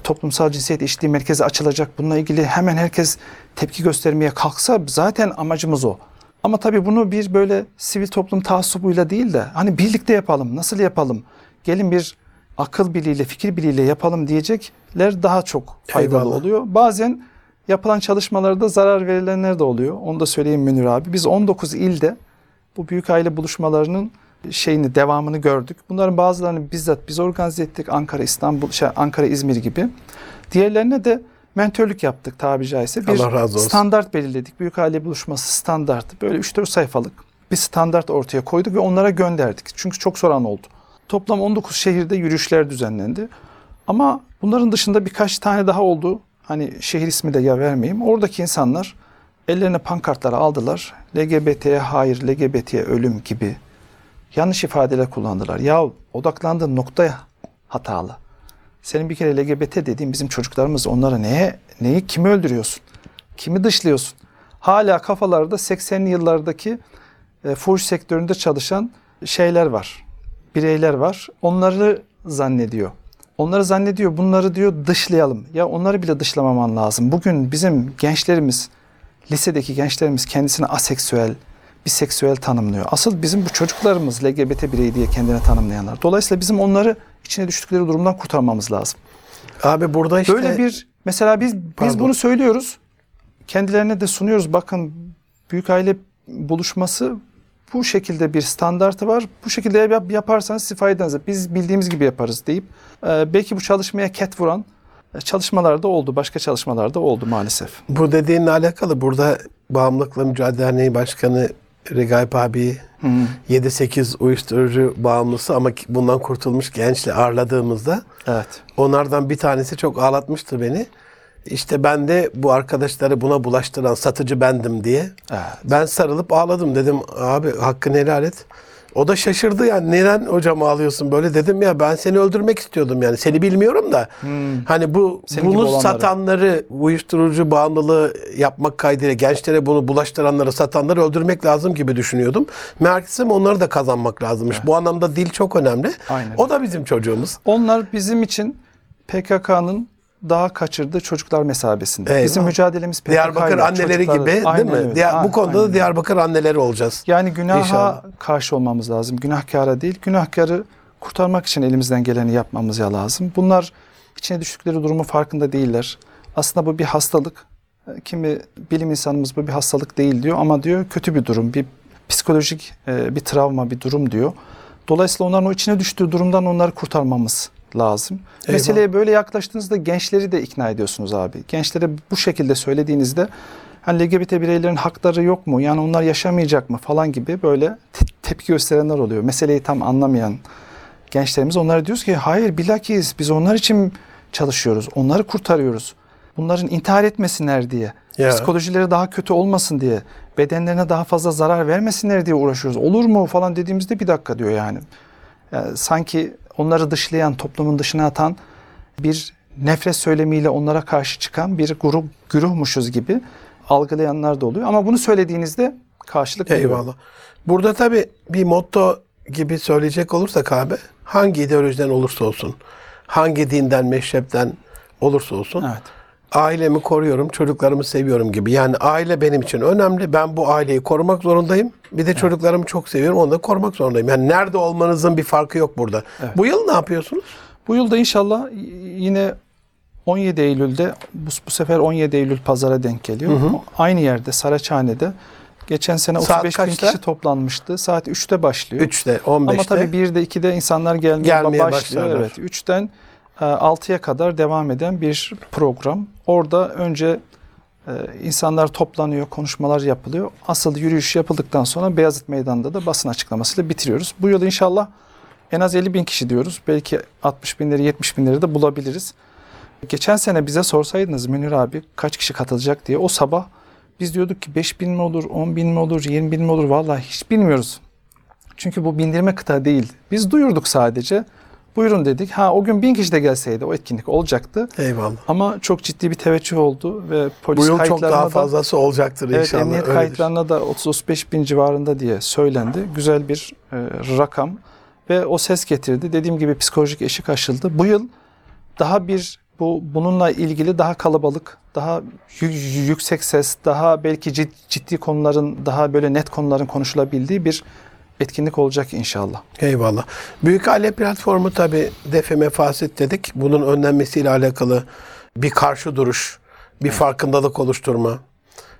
Speaker 2: toplumsal cinsiyet eşitliği merkezi açılacak. Bununla ilgili hemen herkes tepki göstermeye kalksa zaten amacımız o. Ama tabii bunu bir böyle sivil toplum taassubuyla değil de hani birlikte yapalım, nasıl yapalım? Gelin bir akıl birliğiyle, fikir birliğiyle yapalım diyecekler daha çok faydalı
Speaker 1: Eyvallah.
Speaker 2: oluyor. Bazen yapılan çalışmalarda zarar verilenler de oluyor. Onu da söyleyeyim Münir abi. Biz 19 ilde bu büyük aile buluşmalarının şeyini devamını gördük. Bunların bazılarını bizzat biz organize ettik. Ankara, İstanbul, şey, Ankara, İzmir gibi. Diğerlerine de mentörlük yaptık tabiri caizse. Bir
Speaker 1: Allah razı olsun.
Speaker 2: standart belirledik. Büyük aile buluşması standart. Böyle 3-4 sayfalık bir standart ortaya koyduk ve onlara gönderdik. Çünkü çok soran oldu. Toplam 19 şehirde yürüyüşler düzenlendi. Ama bunların dışında birkaç tane daha oldu. Hani şehir ismi de ya vermeyeyim. Oradaki insanlar ellerine pankartları aldılar. LGBT'ye hayır, LGBT'ye ölüm gibi yanlış ifadeler kullandılar. Ya odaklandığın noktaya hatalı. Senin bir kere LGBT dediğin bizim çocuklarımız onlara neye, neyi, kimi öldürüyorsun? Kimi dışlıyorsun? Hala kafalarda 80'li yıllardaki e, fuhuş sektöründe çalışan şeyler var. Bireyler var. Onları zannediyor. Onları zannediyor. Bunları diyor dışlayalım. Ya onları bile dışlamaman lazım. Bugün bizim gençlerimiz, lisedeki gençlerimiz kendisini aseksüel, biseksüel tanımlıyor. Asıl bizim bu çocuklarımız LGBT birey diye kendini tanımlayanlar. Dolayısıyla bizim onları içine düştükleri durumdan kurtarmamız lazım.
Speaker 1: Abi burada işte
Speaker 2: Böyle bir mesela biz biz
Speaker 1: Pardon.
Speaker 2: bunu söylüyoruz. Kendilerine de sunuyoruz. Bakın büyük aile buluşması bu şekilde bir standartı var. Bu şekilde yap- yaparsanız siz faydanıza. Biz bildiğimiz gibi yaparız deyip e, belki bu çalışmaya ket vuran e, çalışmalarda oldu. Başka çalışmalarda oldu maalesef.
Speaker 1: bu dediğinle alakalı burada Bağımlılıkla Mücadele Derneği Başkanı Regaip abi 7-8 uyuşturucu bağımlısı ama bundan kurtulmuş gençle ağırladığımızda
Speaker 2: Evet.
Speaker 1: onlardan bir tanesi çok ağlatmıştı beni. İşte ben de bu arkadaşları buna bulaştıran satıcı bendim diye.
Speaker 2: Evet.
Speaker 1: Ben sarılıp ağladım dedim abi hakkını helal et. O da şaşırdı yani neden hocam ağlıyorsun böyle dedim ya ben seni öldürmek istiyordum yani seni bilmiyorum da hani bu
Speaker 2: Senin
Speaker 1: bunu
Speaker 2: olanları.
Speaker 1: satanları uyuşturucu bağımlılığı yapmak kaydıyla gençlere bunu bulaştıranları satanları öldürmek lazım gibi düşünüyordum. Meğersem onları da kazanmak lazımmış. Bu anlamda dil çok önemli.
Speaker 2: Aynen.
Speaker 1: O da bizim çocuğumuz.
Speaker 2: Onlar bizim için PKK'nın daha kaçırdığı çocuklar mesabesinde.
Speaker 1: Eyvah.
Speaker 2: Bizim mücadelemiz PKK
Speaker 1: Diyarbakır anneleri
Speaker 2: çocuklar-
Speaker 1: gibi değil
Speaker 2: Aynen
Speaker 1: mi?
Speaker 2: öyle.
Speaker 1: Diya- bu konuda
Speaker 2: aynen.
Speaker 1: da Diyarbakır anneleri olacağız.
Speaker 2: Yani günaha
Speaker 1: İnşallah.
Speaker 2: karşı olmamız lazım. Günahkara değil. Günahkarı kurtarmak için elimizden geleni yapmamız ya lazım. Bunlar içine düştükleri durumun farkında değiller. Aslında bu bir hastalık. Kimi bilim insanımız bu bir hastalık değil diyor ama diyor kötü bir durum, bir psikolojik e, bir travma, bir durum diyor. Dolayısıyla onların o içine düştüğü durumdan onları kurtarmamız lazım.
Speaker 1: Eyvallah.
Speaker 2: Meseleye böyle yaklaştığınızda gençleri de ikna ediyorsunuz abi. Gençlere bu şekilde söylediğinizde hani LGBT bireylerin hakları yok mu? Yani onlar yaşamayacak mı falan gibi böyle te- tepki gösterenler oluyor. Meseleyi tam anlamayan gençlerimiz onlara diyoruz ki hayır bilakis biz onlar için çalışıyoruz. Onları kurtarıyoruz. Bunların intihar etmesinler diye.
Speaker 1: Ya.
Speaker 2: Psikolojileri daha kötü olmasın diye. Bedenlerine daha fazla zarar vermesinler diye uğraşıyoruz. Olur mu falan dediğimizde bir dakika diyor yani. Yani sanki onları dışlayan, toplumun dışına atan bir nefret söylemiyle onlara karşı çıkan bir grup güruhmuşuz gibi algılayanlar da oluyor. Ama bunu söylediğinizde karşılık.
Speaker 1: Eyvallah. Burada tabii bir motto gibi söyleyecek olursak abi hangi ideolojiden olursa olsun, hangi dinden, meşrepten olursa olsun
Speaker 2: Evet.
Speaker 1: Ailemi koruyorum, çocuklarımı seviyorum gibi. Yani aile benim için önemli. Ben bu aileyi korumak zorundayım. Bir de çocuklarımı çok seviyorum. Onu da korumak zorundayım. Yani nerede olmanızın bir farkı yok burada. Bu yıl ne yapıyorsunuz?
Speaker 2: Bu yılda inşallah yine 17 Eylül'de bu, bu sefer 17 Eylül pazara denk geliyor. Aynı yerde Saraçhane'de geçen sene
Speaker 1: Saat
Speaker 2: 35 bin
Speaker 1: kaçta?
Speaker 2: kişi toplanmıştı. Saat 3'te başlıyor.
Speaker 1: 3'te, 15'te.
Speaker 2: Ama tabii 1'de 2'de insanlar gelmeye,
Speaker 1: Gelmeye
Speaker 2: başlıyor.
Speaker 1: başlarlar.
Speaker 2: Evet. 3'ten e, 6'ya kadar devam eden bir program. Orada önce e, insanlar toplanıyor, konuşmalar yapılıyor. Asıl yürüyüş yapıldıktan sonra Beyazıt Meydanı'nda da basın açıklamasıyla bitiriyoruz. Bu yıl inşallah en az 50 bin kişi diyoruz. Belki 60 binleri 70 binleri de bulabiliriz. Geçen sene bize sorsaydınız Münir abi kaç kişi katılacak diye o sabah biz diyorduk ki 5 bin mi olur, 10 bin mi olur, 20 bin mi olur vallahi hiç bilmiyoruz. Çünkü bu bindirme kıta değil. Biz duyurduk sadece. Buyurun dedik. Ha o gün bin kişi de gelseydi o etkinlik olacaktı.
Speaker 1: Eyvallah.
Speaker 2: Ama çok ciddi bir teveccüh oldu ve polis
Speaker 1: Bu yıl çok daha
Speaker 2: da-
Speaker 1: fazlası olacaktır
Speaker 2: Evet,
Speaker 1: inşallah.
Speaker 2: emniyet
Speaker 1: öyledir.
Speaker 2: kayıtlarına da 30-35 bin civarında diye söylendi. Güzel bir e, rakam ve o ses getirdi. Dediğim gibi psikolojik eşik aşıldı. Bu yıl daha bir bu bununla ilgili daha kalabalık, daha yü- yüksek ses, daha belki cid- ciddi konuların, daha böyle net konuların konuşulabildiği bir etkinlik olacak inşallah.
Speaker 1: Eyvallah. Büyük aile platformu tabii defe mefasit dedik. Bunun önlenmesiyle alakalı bir karşı duruş, bir farkındalık oluşturma.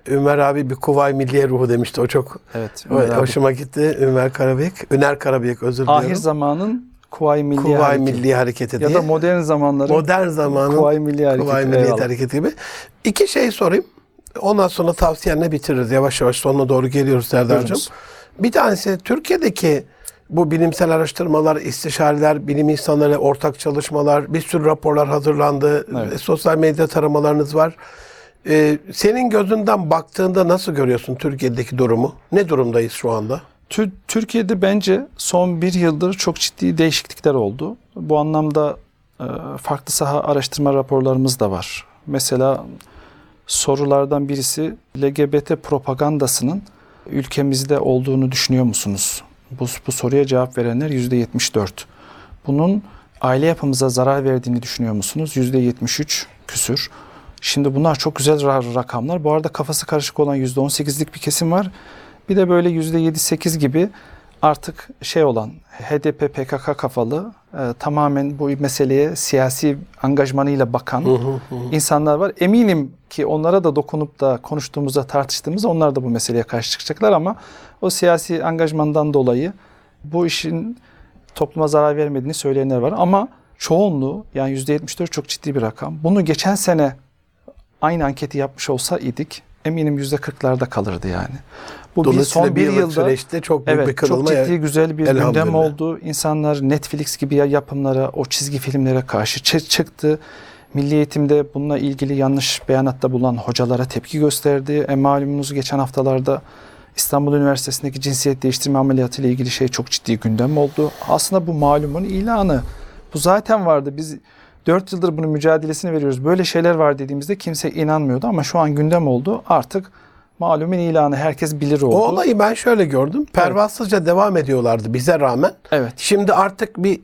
Speaker 1: Ümer abi bir kuvay milliye ruhu demişti. O çok
Speaker 2: Evet.
Speaker 1: o-
Speaker 2: Ömer abi.
Speaker 1: hoşuma gitti. Ümer Karabıyık. Üner Karabıyık özür diliyorum.
Speaker 2: Ahir zamanın Kuvayi Milli
Speaker 1: Kuvay
Speaker 2: Hareketi.
Speaker 1: Milli Hareketi diye.
Speaker 2: ya da modern zamanların
Speaker 1: Modern zamanın
Speaker 2: Kuvayi Milli Hareketi.
Speaker 1: Kuvayi Milliyet
Speaker 2: Eyvallah.
Speaker 1: Hareketi gibi. İki şey sorayım. Ondan sonra tavsiyenle bitiririz. Yavaş yavaş sonuna doğru geliyoruz Serdar'cığım. Bir tanesi Türkiye'deki bu bilimsel araştırmalar, istişareler, bilim insanları ortak çalışmalar, bir sürü raporlar hazırlandı.
Speaker 2: Evet.
Speaker 1: E, Sosyal medya taramalarınız var. Ee, senin gözünden baktığında nasıl görüyorsun Türkiye'deki durumu? Ne durumdayız şu anda?
Speaker 2: Tü- Türkiye'de bence son bir yıldır çok ciddi değişiklikler oldu. Bu anlamda e, farklı saha araştırma raporlarımız da var. Mesela sorulardan birisi LGBT propagandasının ülkemizde olduğunu düşünüyor musunuz? Bu, bu soruya cevap verenler yüzde 74. Bunun aile yapımıza zarar verdiğini düşünüyor musunuz? Yüzde 73 küsür. Şimdi bunlar çok güzel ra- rakamlar. Bu arada kafası karışık olan yüzde 18'lik bir kesim var. Bir de böyle yüzde 7-8 gibi artık şey olan HDP PKK kafalı e, tamamen bu meseleye siyasi angajmanıyla bakan insanlar var. Eminim ki onlara da dokunup da konuştuğumuzda tartıştığımızda onlar da bu meseleye karşı çıkacaklar ama o siyasi angajmandan dolayı bu işin topluma zarar vermediğini söyleyenler var ama çoğunluğu yani %74 çok ciddi bir rakam. Bunu geçen sene aynı anketi yapmış olsa idik eminim yüzde kırklarda kalırdı yani. Bu bir son
Speaker 1: bir
Speaker 2: bir yılda
Speaker 1: süreçte çok büyük bir
Speaker 2: evet çok
Speaker 1: kırılma.
Speaker 2: ciddi güzel bir gündem oldu. İnsanlar Netflix gibi ya- yapımlara, o çizgi filmlere karşı çı- çıktı. Milli eğitimde bununla ilgili yanlış beyanatta bulunan hocalara tepki gösterdi. E, malumunuz geçen haftalarda İstanbul Üniversitesi'ndeki cinsiyet değiştirme ameliyatı ile ilgili şey çok ciddi gündem oldu. Aslında bu malumun ilanı. Bu zaten vardı. Biz 4 yıldır bunun mücadelesini veriyoruz. Böyle şeyler var dediğimizde kimse inanmıyordu ama şu an gündem oldu. Artık malumun ilanı herkes bilir oldu.
Speaker 1: O olayı ben şöyle gördüm. Pervasızca devam ediyorlardı bize rağmen.
Speaker 2: Evet.
Speaker 1: Şimdi artık bir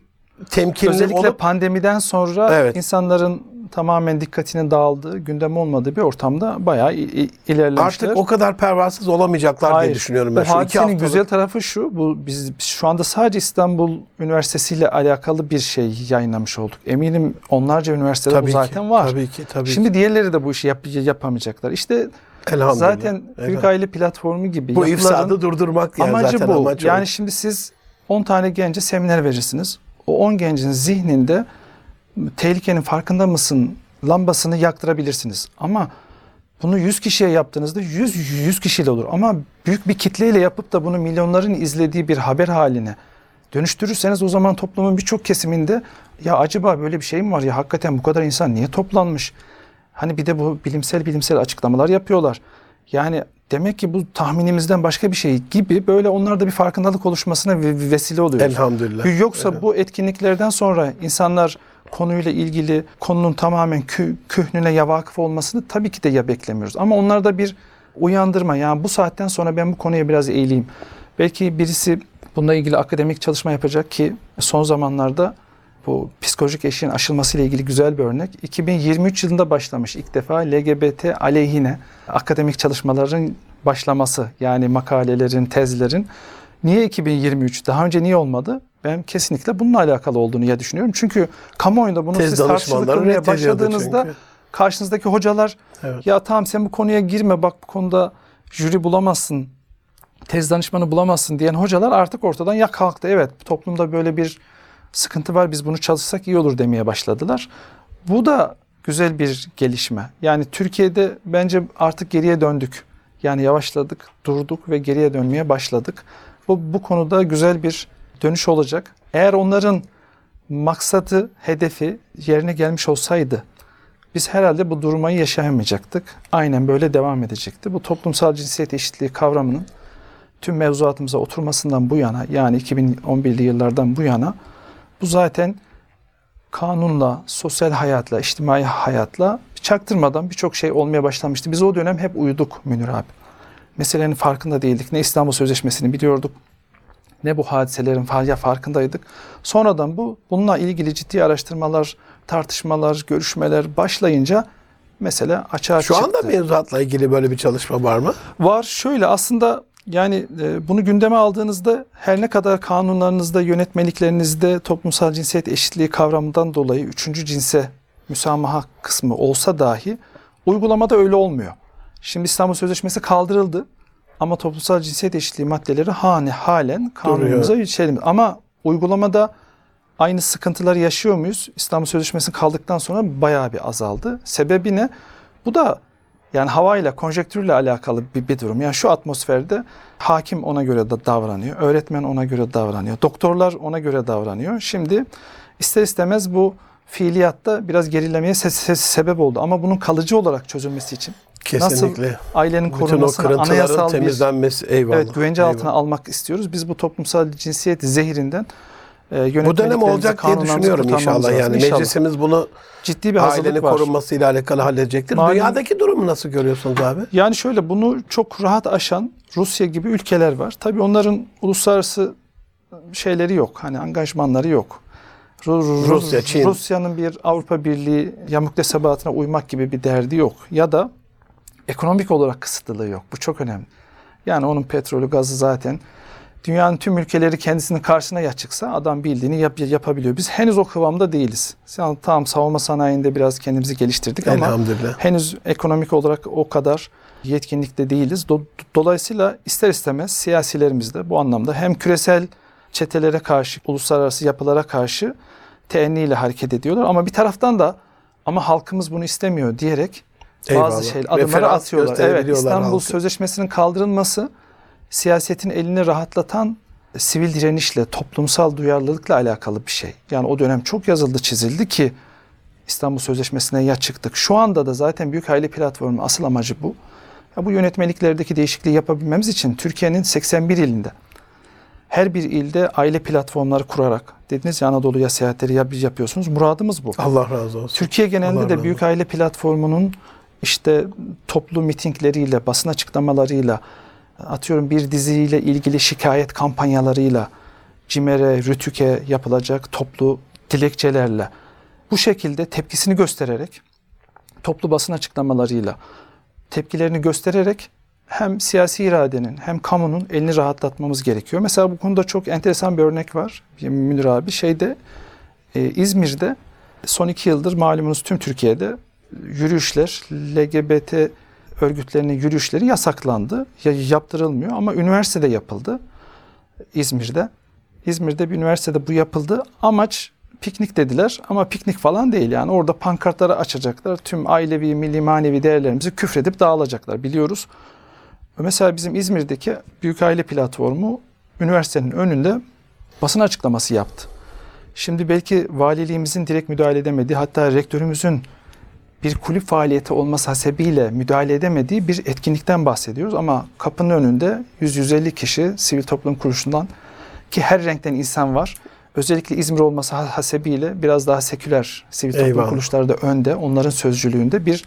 Speaker 1: temkinli
Speaker 2: Özellikle
Speaker 1: olup
Speaker 2: pandemiden sonra
Speaker 1: Evet.
Speaker 2: insanların tamamen dikkatinin dağıldığı, gündem olmadığı bir ortamda bayağı ilerlemişler.
Speaker 1: artık o kadar pervasız olamayacaklar diye
Speaker 2: Hayır.
Speaker 1: düşünüyorum
Speaker 2: Bu
Speaker 1: ben. İki
Speaker 2: hadisenin
Speaker 1: haftalık
Speaker 2: güzel tarafı şu, bu biz biz şu anda sadece İstanbul Üniversitesi ile alakalı bir şey yayınlamış olduk. Eminim onlarca üniversitede
Speaker 1: tabii
Speaker 2: bu zaten
Speaker 1: ki,
Speaker 2: var.
Speaker 1: Tabii ki, tabii
Speaker 2: Şimdi
Speaker 1: ki.
Speaker 2: diğerleri de bu işi yap- yapamayacaklar. İşte zaten Büyük. Aile Platformu gibi
Speaker 1: bu ifsadı durdurmak yani
Speaker 2: Amacı
Speaker 1: zaten
Speaker 2: bu.
Speaker 1: amaç
Speaker 2: yani şimdi siz 10 tane gence seminer verirsiniz. O 10 gencin zihninde tehlikenin farkında mısın lambasını yaktırabilirsiniz. Ama bunu 100 kişiye yaptığınızda 100 100 kişiyle olur. Ama büyük bir kitleyle yapıp da bunu milyonların izlediği bir haber haline dönüştürürseniz o zaman toplumun birçok kesiminde ya acaba böyle bir şey mi var ya hakikaten bu kadar insan niye toplanmış? Hani bir de bu bilimsel bilimsel açıklamalar yapıyorlar. Yani demek ki bu tahminimizden başka bir şey gibi böyle onlarda bir farkındalık oluşmasına ve- vesile oluyor.
Speaker 1: Elhamdülillah.
Speaker 2: Yoksa bu etkinliklerden sonra insanlar konuyla ilgili konunun tamamen kü, kühnüne ya vakıf olmasını tabii ki de ya beklemiyoruz. Ama onlarda bir uyandırma yani bu saatten sonra ben bu konuya biraz eğileyim. Belki birisi bununla ilgili akademik çalışma yapacak ki son zamanlarda bu psikolojik eşiğin aşılmasıyla ilgili güzel bir örnek. 2023 yılında başlamış ilk defa LGBT aleyhine akademik çalışmaların başlaması yani makalelerin, tezlerin. Niye 2023? Daha önce niye olmadı? Ben kesinlikle bununla alakalı olduğunu ya düşünüyorum. Çünkü kamuoyunda bunu
Speaker 1: Tez
Speaker 2: siz
Speaker 1: reddediyordu
Speaker 2: başladığınızda
Speaker 1: çünkü.
Speaker 2: karşınızdaki hocalar
Speaker 1: Evet.
Speaker 2: ya tamam sen bu konuya girme bak bu konuda jüri bulamazsın, tez danışmanı bulamazsın diyen hocalar artık ortadan ya kalktı. Evet toplumda böyle bir sıkıntı var biz bunu çalışsak iyi olur demeye başladılar. Bu da güzel bir gelişme. Yani Türkiye'de bence artık geriye döndük. Yani yavaşladık, durduk ve geriye dönmeye başladık. Bu, bu konuda güzel bir dönüş olacak. Eğer onların maksatı, hedefi yerine gelmiş olsaydı biz herhalde bu durmayı yaşayamayacaktık. Aynen böyle devam edecekti. Bu toplumsal cinsiyet eşitliği kavramının tüm mevzuatımıza oturmasından bu yana yani 2011'li yıllardan bu yana bu zaten kanunla, sosyal hayatla, içtimai hayatla çaktırmadan birçok şey olmaya başlamıştı. Biz o dönem hep uyuduk Münir abi. Meselenin farkında değildik. Ne İstanbul Sözleşmesi'ni biliyorduk ne bu hadiselerin fa- farkındaydık. Sonradan bu bununla ilgili ciddi araştırmalar, tartışmalar, görüşmeler başlayınca mesele açığa
Speaker 1: Şu
Speaker 2: çıktı.
Speaker 1: anda mevzuatla ilgili böyle bir çalışma var mı?
Speaker 2: Var şöyle aslında yani e, bunu gündeme aldığınızda her ne kadar kanunlarınızda, yönetmeliklerinizde toplumsal cinsiyet eşitliği kavramından dolayı üçüncü cinse müsamaha kısmı olsa dahi uygulamada öyle olmuyor. Şimdi İstanbul Sözleşmesi kaldırıldı ama toplumsal cinsiyet eşitliği maddeleri hani halen kanunumuza yükselim. Ama uygulamada aynı sıkıntıları yaşıyor muyuz? İstanbul Sözleşmesi kaldıktan sonra bayağı bir azaldı. Sebebi ne? Bu da yani havayla, konjektürle alakalı bir, bir durum. Yani şu atmosferde hakim ona göre da davranıyor, öğretmen ona göre davranıyor, doktorlar ona göre davranıyor. Şimdi ister istemez bu fiiliyatta biraz gerilemeye se- se- sebep oldu. Ama bunun kalıcı olarak çözülmesi için
Speaker 1: Kesinlikle.
Speaker 2: nasıl ailenin korunmasını anayasal bir
Speaker 1: temizlenmesi eyvallah.
Speaker 2: evet, güvence
Speaker 1: eyvallah.
Speaker 2: altına almak istiyoruz. Biz bu toplumsal cinsiyet zehirinden e,
Speaker 1: Bu dönem olacak diye düşünüyorum inşallah. Yani
Speaker 2: İnşallah.
Speaker 1: meclisimiz bunu
Speaker 2: ciddi bir
Speaker 1: ailenin
Speaker 2: var.
Speaker 1: korunmasıyla alakalı halledecektir.
Speaker 2: Malum-
Speaker 1: Dünyadaki durumu nasıl görüyorsunuz abi?
Speaker 2: Yani şöyle bunu çok rahat aşan Rusya gibi ülkeler var. Tabii onların uluslararası şeyleri yok. Hani angajmanları yok. Ru- Ru-
Speaker 1: Rusya, Çin.
Speaker 2: Rusya'nın bir Avrupa Birliği yamuktesebatına uymak gibi bir derdi yok. Ya da ekonomik olarak kısıtlılığı yok. Bu çok önemli. Yani onun petrolü, gazı zaten dünyanın tüm ülkeleri kendisinin karşısına ya çıksa adam bildiğini yap, yapabiliyor. Biz henüz o kıvamda değiliz. Yani tamam savunma sanayinde biraz kendimizi geliştirdik ama henüz ekonomik olarak o kadar yetkinlikte değiliz. Do- dolayısıyla ister istemez siyasilerimiz de bu anlamda hem küresel çetelere karşı, uluslararası yapılara karşı teenniyle hareket ediyorlar ama bir taraftan da ama halkımız bunu istemiyor diyerek
Speaker 1: Eyvallah.
Speaker 2: bazı şey adımları
Speaker 1: Referans
Speaker 2: atıyorlar. Evet, İstanbul
Speaker 1: halkı.
Speaker 2: Sözleşmesi'nin kaldırılması siyasetin elini rahatlatan sivil direnişle, toplumsal duyarlılıkla alakalı bir şey. Yani o dönem çok yazıldı, çizildi ki İstanbul Sözleşmesi'ne ya çıktık. Şu anda da zaten Büyük Aile Platformu asıl amacı bu. Ya bu yönetmeliklerdeki değişikliği yapabilmemiz için Türkiye'nin 81 ilinde her bir ilde aile platformları kurarak dediniz ya Anadolu'ya seyahatleri yap- yapıyorsunuz. Muradımız bu.
Speaker 1: Allah razı olsun.
Speaker 2: Türkiye genelinde
Speaker 1: Allah
Speaker 2: de Büyük Aile Platformu'nun işte toplu mitingleriyle, basın açıklamalarıyla, atıyorum bir diziyle ilgili şikayet kampanyalarıyla, CİMER'e, RÜTÜK'e yapılacak toplu dilekçelerle bu şekilde tepkisini göstererek, toplu basın açıklamalarıyla tepkilerini göstererek hem siyasi iradenin hem kamunun elini rahatlatmamız gerekiyor. Mesela bu konuda çok enteresan bir örnek var. Münir abi şeyde e, İzmir'de son iki yıldır malumunuz tüm Türkiye'de yürüyüşler, LGBT örgütlerinin yürüyüşleri yasaklandı. Ya, yaptırılmıyor ama üniversitede yapıldı. İzmir'de. İzmir'de bir üniversitede bu yapıldı. Amaç piknik dediler ama piknik falan değil. Yani orada pankartları açacaklar. Tüm ailevi, milli, manevi değerlerimizi küfredip dağılacaklar biliyoruz. Mesela bizim İzmir'deki Büyük Aile Platformu üniversitenin önünde basın açıklaması yaptı. Şimdi belki valiliğimizin direkt müdahale edemediği hatta rektörümüzün bir kulüp faaliyeti olması hasebiyle müdahale edemediği bir etkinlikten bahsediyoruz. Ama kapının önünde 100-150 kişi sivil toplum kuruluşundan ki her renkten insan var. Özellikle İzmir olması ha- hasebiyle biraz daha seküler sivil toplum
Speaker 1: Eyvallah.
Speaker 2: kuruluşları da önde. Onların sözcülüğünde bir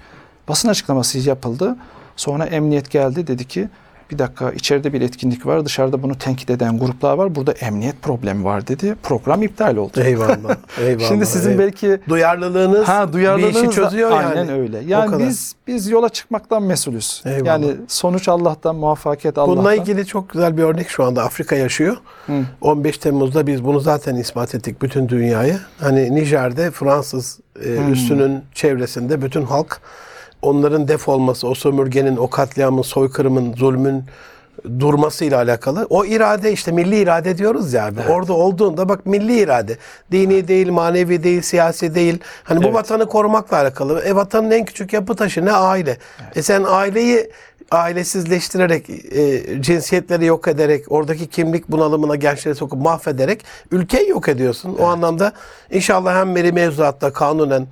Speaker 2: basın açıklaması yapıldı. Sonra emniyet geldi dedi ki bir dakika içeride bir etkinlik var dışarıda bunu tenkit eden gruplar var. Burada emniyet problemi var dedi. Program iptal oldu.
Speaker 1: Eyvallah. Eyvallah.
Speaker 2: Şimdi sizin
Speaker 1: eyvallah.
Speaker 2: belki
Speaker 1: duyarlılığınız,
Speaker 2: ha duyarlılığınız
Speaker 1: bir işi
Speaker 2: da-
Speaker 1: çözüyor yani.
Speaker 2: Aynen öyle. Yani biz biz yola çıkmaktan mesulüz.
Speaker 1: Eyvallah.
Speaker 2: Yani sonuç Allah'tan, muvaffakiyet Allah'tan.
Speaker 1: Bununla ilgili çok güzel bir örnek şu anda Afrika yaşıyor. 15 Temmuz'da biz bunu zaten ispat ettik bütün dünyaya. Hani Nijer'de Fransız e, üssünün çevresinde bütün halk onların def olması, o sömürgenin, o katliamın, soykırımın, zulmün durmasıyla alakalı. O irade işte milli irade diyoruz ya abi. Orada olduğunda bak milli irade. Dini değil, manevi değil, siyasi değil. Hani bu
Speaker 2: Evet.
Speaker 1: vatanı korumakla alakalı. E vatanın en küçük yapı taşı ne aile. E sen aileyi ailesizleştirerek, e, cinsiyetleri yok ederek, oradaki kimlik bunalımına gençleri sokup mahvederek ülkeyi yok ediyorsun. O anlamda inşallah hem meri mevzuatta kanunen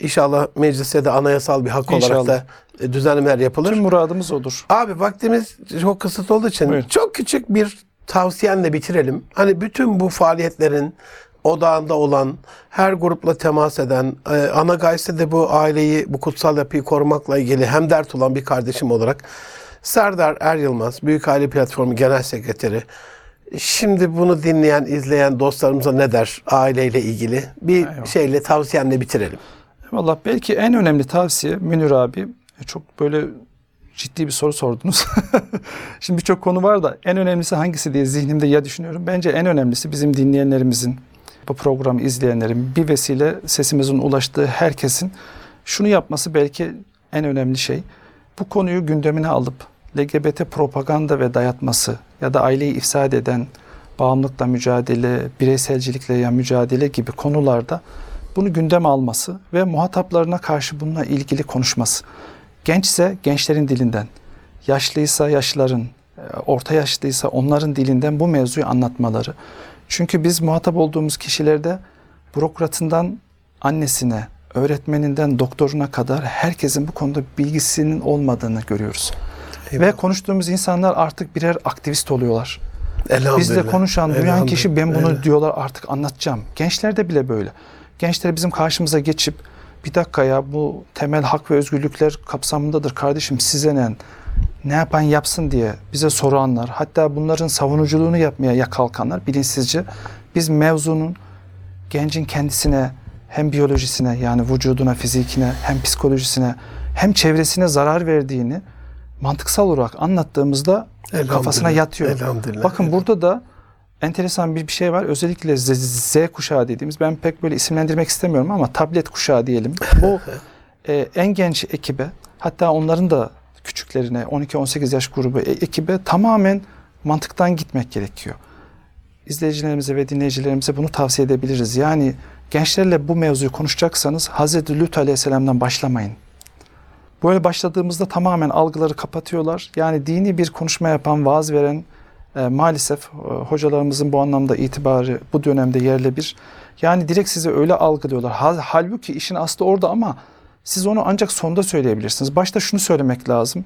Speaker 1: inşallah mecliste de anayasal bir hak olarak
Speaker 2: İnşallah.
Speaker 1: da e, düzenlemeler yapılır.
Speaker 2: Tüm muradımız odur.
Speaker 1: Abi vaktimiz çok kısıtlı olduğu için
Speaker 2: Buyurun.
Speaker 1: çok küçük bir tavsiyenle bitirelim. Hani bütün bu faaliyetlerin odağında olan, her grupla temas eden, e, ana gayse de bu aileyi, bu kutsal yapıyı korumakla ilgili hem dert olan bir kardeşim olarak Serdar Er Yılmaz, Büyük Aile Platformu Genel Sekreteri. Şimdi bunu dinleyen, izleyen dostlarımıza ne der aileyle ilgili? Bir
Speaker 2: Eyvallah.
Speaker 1: şeyle tavsiyenle bitirelim.
Speaker 2: Valla belki en önemli tavsiye Münir abi e, çok böyle ciddi bir soru sordunuz. Şimdi birçok konu var da en önemlisi hangisi diye zihnimde ya düşünüyorum. Bence en önemlisi bizim dinleyenlerimizin, bu programı izleyenlerin, bir vesile sesimizin ulaştığı herkesin şunu yapması belki en önemli şey. Bu konuyu gündemine alıp LGBT propaganda ve dayatması ya da aileyi ifsad eden bağımlılıkla mücadele, bireyselcilikle ya mücadele gibi konularda bunu gündeme alması ve muhataplarına karşı bununla ilgili konuşması. Gençse gençlerin dilinden, yaşlıysa yaşlıların, e, orta yaşlıysa onların dilinden bu mevzuyu anlatmaları. Çünkü biz muhatap olduğumuz kişilerde bürokratından annesine, öğretmeninden doktoruna kadar herkesin bu konuda bilgisinin olmadığını görüyoruz. Ve konuştuğumuz insanlar artık birer aktivist oluyorlar. Bizle konuşan, duyan kişi ben bunu
Speaker 1: Elhamdülillah.
Speaker 2: diyorlar artık anlatacağım. Gençlerde bile böyle. Gençler bizim karşımıza geçip bir dakika ya bu temel hak ve özgürlükler kapsamındadır kardeşim size ne? Ne yapan yapsın diye bize soranlar hatta bunların savunuculuğunu yapmaya ya kalkanlar bilinçsizce biz mevzunun gencin kendisine hem biyolojisine yani vücuduna, fizikine hem psikolojisine hem çevresine zarar verdiğini mantıksal olarak anlattığımızda kafasına yatıyor. Bakın burada da enteresan bir bir şey var. Özellikle Z, Z kuşağı dediğimiz ben pek böyle isimlendirmek istemiyorum ama tablet kuşağı diyelim. Bu e, en genç ekibe hatta onların da küçüklerine 12-18 yaş grubu e- ekibe tamamen mantıktan gitmek gerekiyor. İzleyicilerimize ve dinleyicilerimize bunu tavsiye edebiliriz. Yani gençlerle bu mevzuyu konuşacaksanız Hazreti Lut Aleyhisselam'dan başlamayın. Böyle başladığımızda tamamen algıları kapatıyorlar. Yani dini bir konuşma yapan, vaaz veren e, maalesef e, hocalarımızın bu anlamda itibarı bu dönemde yerle bir. Yani direkt sizi öyle algılıyorlar. Hal- Halbuki işin aslı orada ama siz onu ancak sonda söyleyebilirsiniz. Başta şunu söylemek lazım.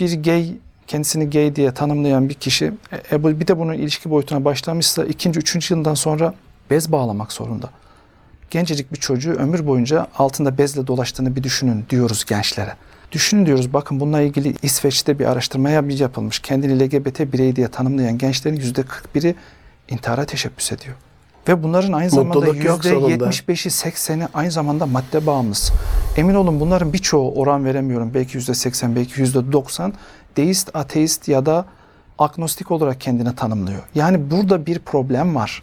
Speaker 2: Bir gay kendisini gay diye tanımlayan bir kişi e, bir de bunun ilişki boyutuna başlamışsa ikinci, üçüncü yıldan sonra bez bağlamak zorunda. Gencecik bir çocuğu ömür boyunca altında bezle dolaştığını bir düşünün diyoruz gençlere. Düşünün diyoruz bakın bununla ilgili İsveç'te bir araştırma yap- yapılmış. Kendini LGBT birey diye tanımlayan gençlerin yüzde 41'i intihara teşebbüs ediyor. Ve bunların aynı zamanda yüzde
Speaker 1: sonunda.
Speaker 2: 75'i 80'i aynı zamanda madde bağımlısı. Emin olun bunların birçoğu oran veremiyorum. Belki yüzde 80 belki yüzde 90 deist, ateist ya da agnostik olarak kendini tanımlıyor. Yani burada bir problem var.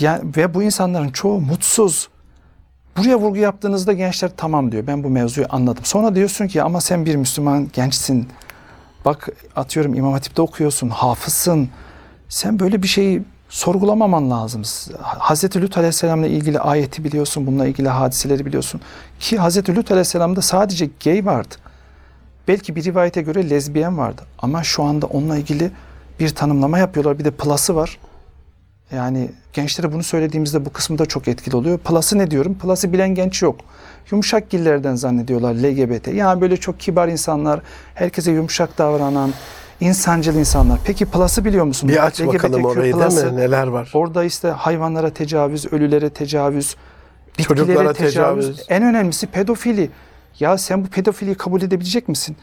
Speaker 2: Ya, ve bu insanların çoğu mutsuz. Buraya vurgu yaptığınızda gençler tamam diyor. Ben bu mevzuyu anladım. Sonra diyorsun ki ama sen bir Müslüman gençsin. Bak atıyorum İmam Hatip'te okuyorsun, hafızsın. Sen böyle bir şeyi sorgulamaman lazım. Hazreti Lut Aleyhisselam'la ilgili ayeti biliyorsun, bununla ilgili hadiseleri biliyorsun. Ki Hazreti Lut Aleyhisselam'da sadece gay vardı. Belki bir rivayete göre lezbiyen vardı. Ama şu anda onunla ilgili bir tanımlama yapıyorlar. Bir de plus'ı var. Yani gençlere bunu söylediğimizde bu kısmı da çok etkili oluyor. Plus'ı ne diyorum? Plus'ı bilen genç yok. Yumuşak gillerden zannediyorlar LGBT. Yani böyle çok kibar insanlar, herkese yumuşak davranan, insancıl insanlar. Peki Plus'ı biliyor musun?
Speaker 1: Bir aç bakalım
Speaker 2: LGBTQ
Speaker 1: orayı değil mi? Neler var?
Speaker 2: Orada işte hayvanlara tecavüz, ölülere tecavüz, bitkilere
Speaker 1: Çocuklara
Speaker 2: tecavüz.
Speaker 1: tecavüz.
Speaker 2: En önemlisi pedofili. Ya sen bu pedofiliyi kabul edebilecek misin?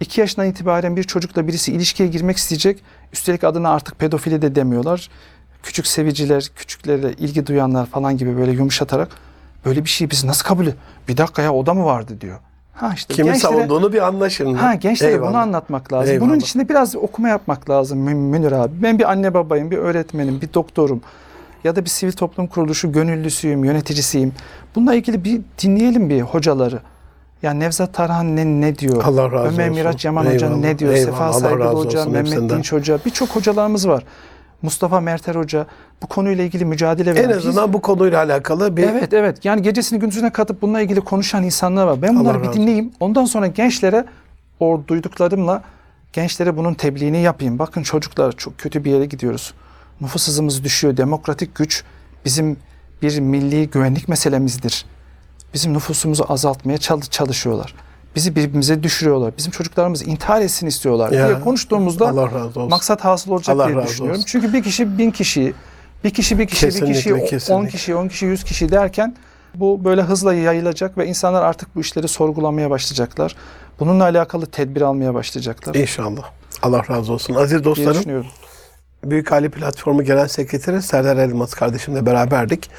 Speaker 2: İki yaşından itibaren bir çocukla birisi ilişkiye girmek isteyecek. Üstelik adına artık pedofili de demiyorlar. Küçük seviciler, küçüklerle ilgi duyanlar falan gibi böyle yumuşatarak böyle bir şeyi biz nasıl kabul ediyoruz? Bir dakika ya o da mı vardı diyor. Ha işte
Speaker 1: Kimi
Speaker 2: gençlere-
Speaker 1: savunduğunu bir anlaşın.
Speaker 2: Ha gençlere
Speaker 1: Eyvallah.
Speaker 2: bunu anlatmak lazım.
Speaker 1: Eyvallah.
Speaker 2: Bunun içinde biraz okuma yapmak lazım Mü- Münir abi. Ben bir anne babayım, bir öğretmenim, bir doktorum ya da bir sivil toplum kuruluşu gönüllüsüyüm, yöneticisiyim. Bununla ilgili bir dinleyelim bir hocaları. Ya Nevzat Tarhan ne, ne diyor?
Speaker 1: Allah razı
Speaker 2: Ömer
Speaker 1: olsun.
Speaker 2: Miraç Yaman Hoca
Speaker 1: Eyvallah,
Speaker 2: ne diyor?
Speaker 1: eyvallah.
Speaker 2: Sefa Saygılı Hoca, Mehmet. Dinç Hoca birçok hocalarımız var. Mustafa Merter Hoca bu konuyla ilgili mücadele veren.
Speaker 1: En
Speaker 2: Biz-
Speaker 1: azından bu konuyla alakalı bir
Speaker 2: Evet evet yani gecesini gündüzüne katıp bununla ilgili konuşan insanlar var. Ben bunları bir dinleyeyim. Ondan sonra gençlere o duyduklarımla gençlere bunun tebliğini yapayım. Bakın çocuklar çok kötü bir yere gidiyoruz. Nüfus hızımız düşüyor. Demokratik güç bizim bir milli güvenlik meselemizdir. Bizim nüfusumuzu azaltmaya çal- çalışıyorlar. Bizi birbirimize düşürüyorlar. Bizim çocuklarımız intihar etsin istiyorlar
Speaker 1: Ya,
Speaker 2: diye konuştuğumuzda
Speaker 1: Allah razı olsun.
Speaker 2: maksat hasıl olacak
Speaker 1: Allah
Speaker 2: diye düşünüyorum.
Speaker 1: olsun.
Speaker 2: Çünkü bir kişi bin kişi, bir kişi bir kişi, bir
Speaker 1: Kesinlikle,
Speaker 2: kişi, on
Speaker 1: kesinlikle.
Speaker 2: kişi, on kişi, yüz kişi derken bu böyle hızla yayılacak ve insanlar artık bu işleri sorgulamaya başlayacaklar. Bununla alakalı tedbir almaya başlayacaklar
Speaker 1: İnşallah. Allah razı olsun. Aziz dostlarım. Büyük Ali Platformu Genel Sekreteri Serdar Elmas kardeşimle beraberdik.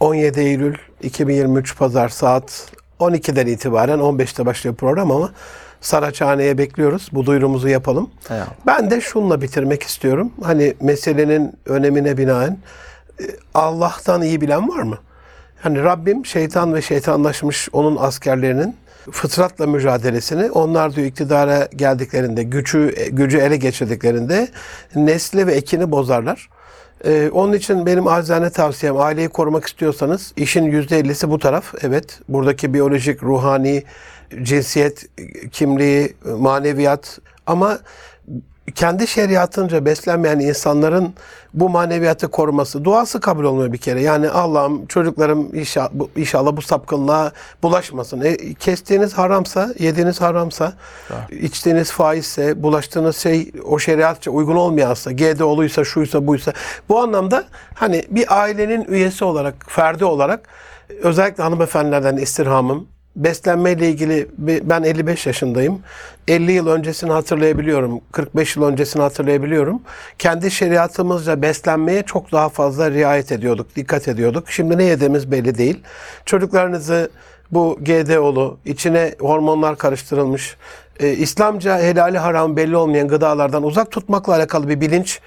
Speaker 1: 17 Eylül 2023 Pazar saat 12'den itibaren 15'te başlıyor program ama Saraçhane'ye bekliyoruz. Bu duyurumuzu yapalım.
Speaker 2: Eyvallah.
Speaker 1: Ben de şunla bitirmek istiyorum. Hani meselenin önemine binaen e, Allah'tan iyi bilen var mı? Hani Rabbim şeytan ve şeytanlaşmış onun askerlerinin fıtratla mücadelesini onlar diyor iktidara geldiklerinde gücü gücü ele geçirdiklerinde nesli ve ekini bozarlar. Ee, onun için benim acizane tavsiyem aileyi korumak istiyorsanız işin yüzde ellisi bu taraf. Evet buradaki biyolojik, ruhani, cinsiyet, kimliği, maneviyat ama kendi şeriatınca beslenmeyen insanların bu maneviyatı koruması, duası kabul olmuyor bir kere. Yani Allah'ım çocuklarım inşallah, inşallah bu sapkınlığa bulaşmasın. E, kestiğiniz haramsa, yediğiniz haramsa, içtiğiniz faizse, bulaştığınız şey o şeriatça uygun olmayansa, GDO'luysa, şuysa, buysa. Bu anlamda hani bir ailenin üyesi olarak, ferdi olarak özellikle hanımefendilerden istirhamım, beslenmeyle ilgili ben 55 yaşındayım. 50 yıl öncesini hatırlayabiliyorum. 45 yıl öncesini hatırlayabiliyorum. Kendi şeriatımızca beslenmeye çok daha fazla riayet ediyorduk, dikkat ediyorduk. Şimdi ne yediğimiz belli değil. Çocuklarınızı bu GDO'lu, içine hormonlar karıştırılmış, e, İslamca helali haram belli olmayan gıdalardan uzak tutmakla alakalı bir bilinç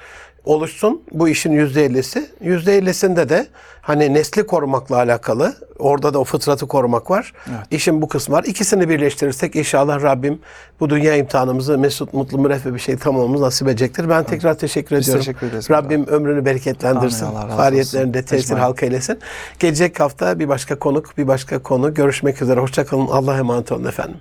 Speaker 1: oluşsun. Bu işin yüzde ellisi. Yüzde ellisinde de hani nesli korumakla alakalı. Orada da o fıtratı korumak var. İşin bu kısmı var. İkisini birleştirirsek inşallah Rabbim bu dünya imtihanımızı mesut, mutlu, müreffeh bir şey tamamımız nasip edecektir. Ben tekrar teşekkür
Speaker 2: Biz
Speaker 1: ediyorum.
Speaker 2: teşekkür ederiz.
Speaker 1: Rabbim ömrünü bereketlendirsin.
Speaker 2: Amin, Allah
Speaker 1: Faaliyetlerinde tesir halka eylesin. Gelecek hafta bir başka konuk, bir başka konu. Görüşmek üzere. Hoşçakalın. Allah'a emanet olun efendim.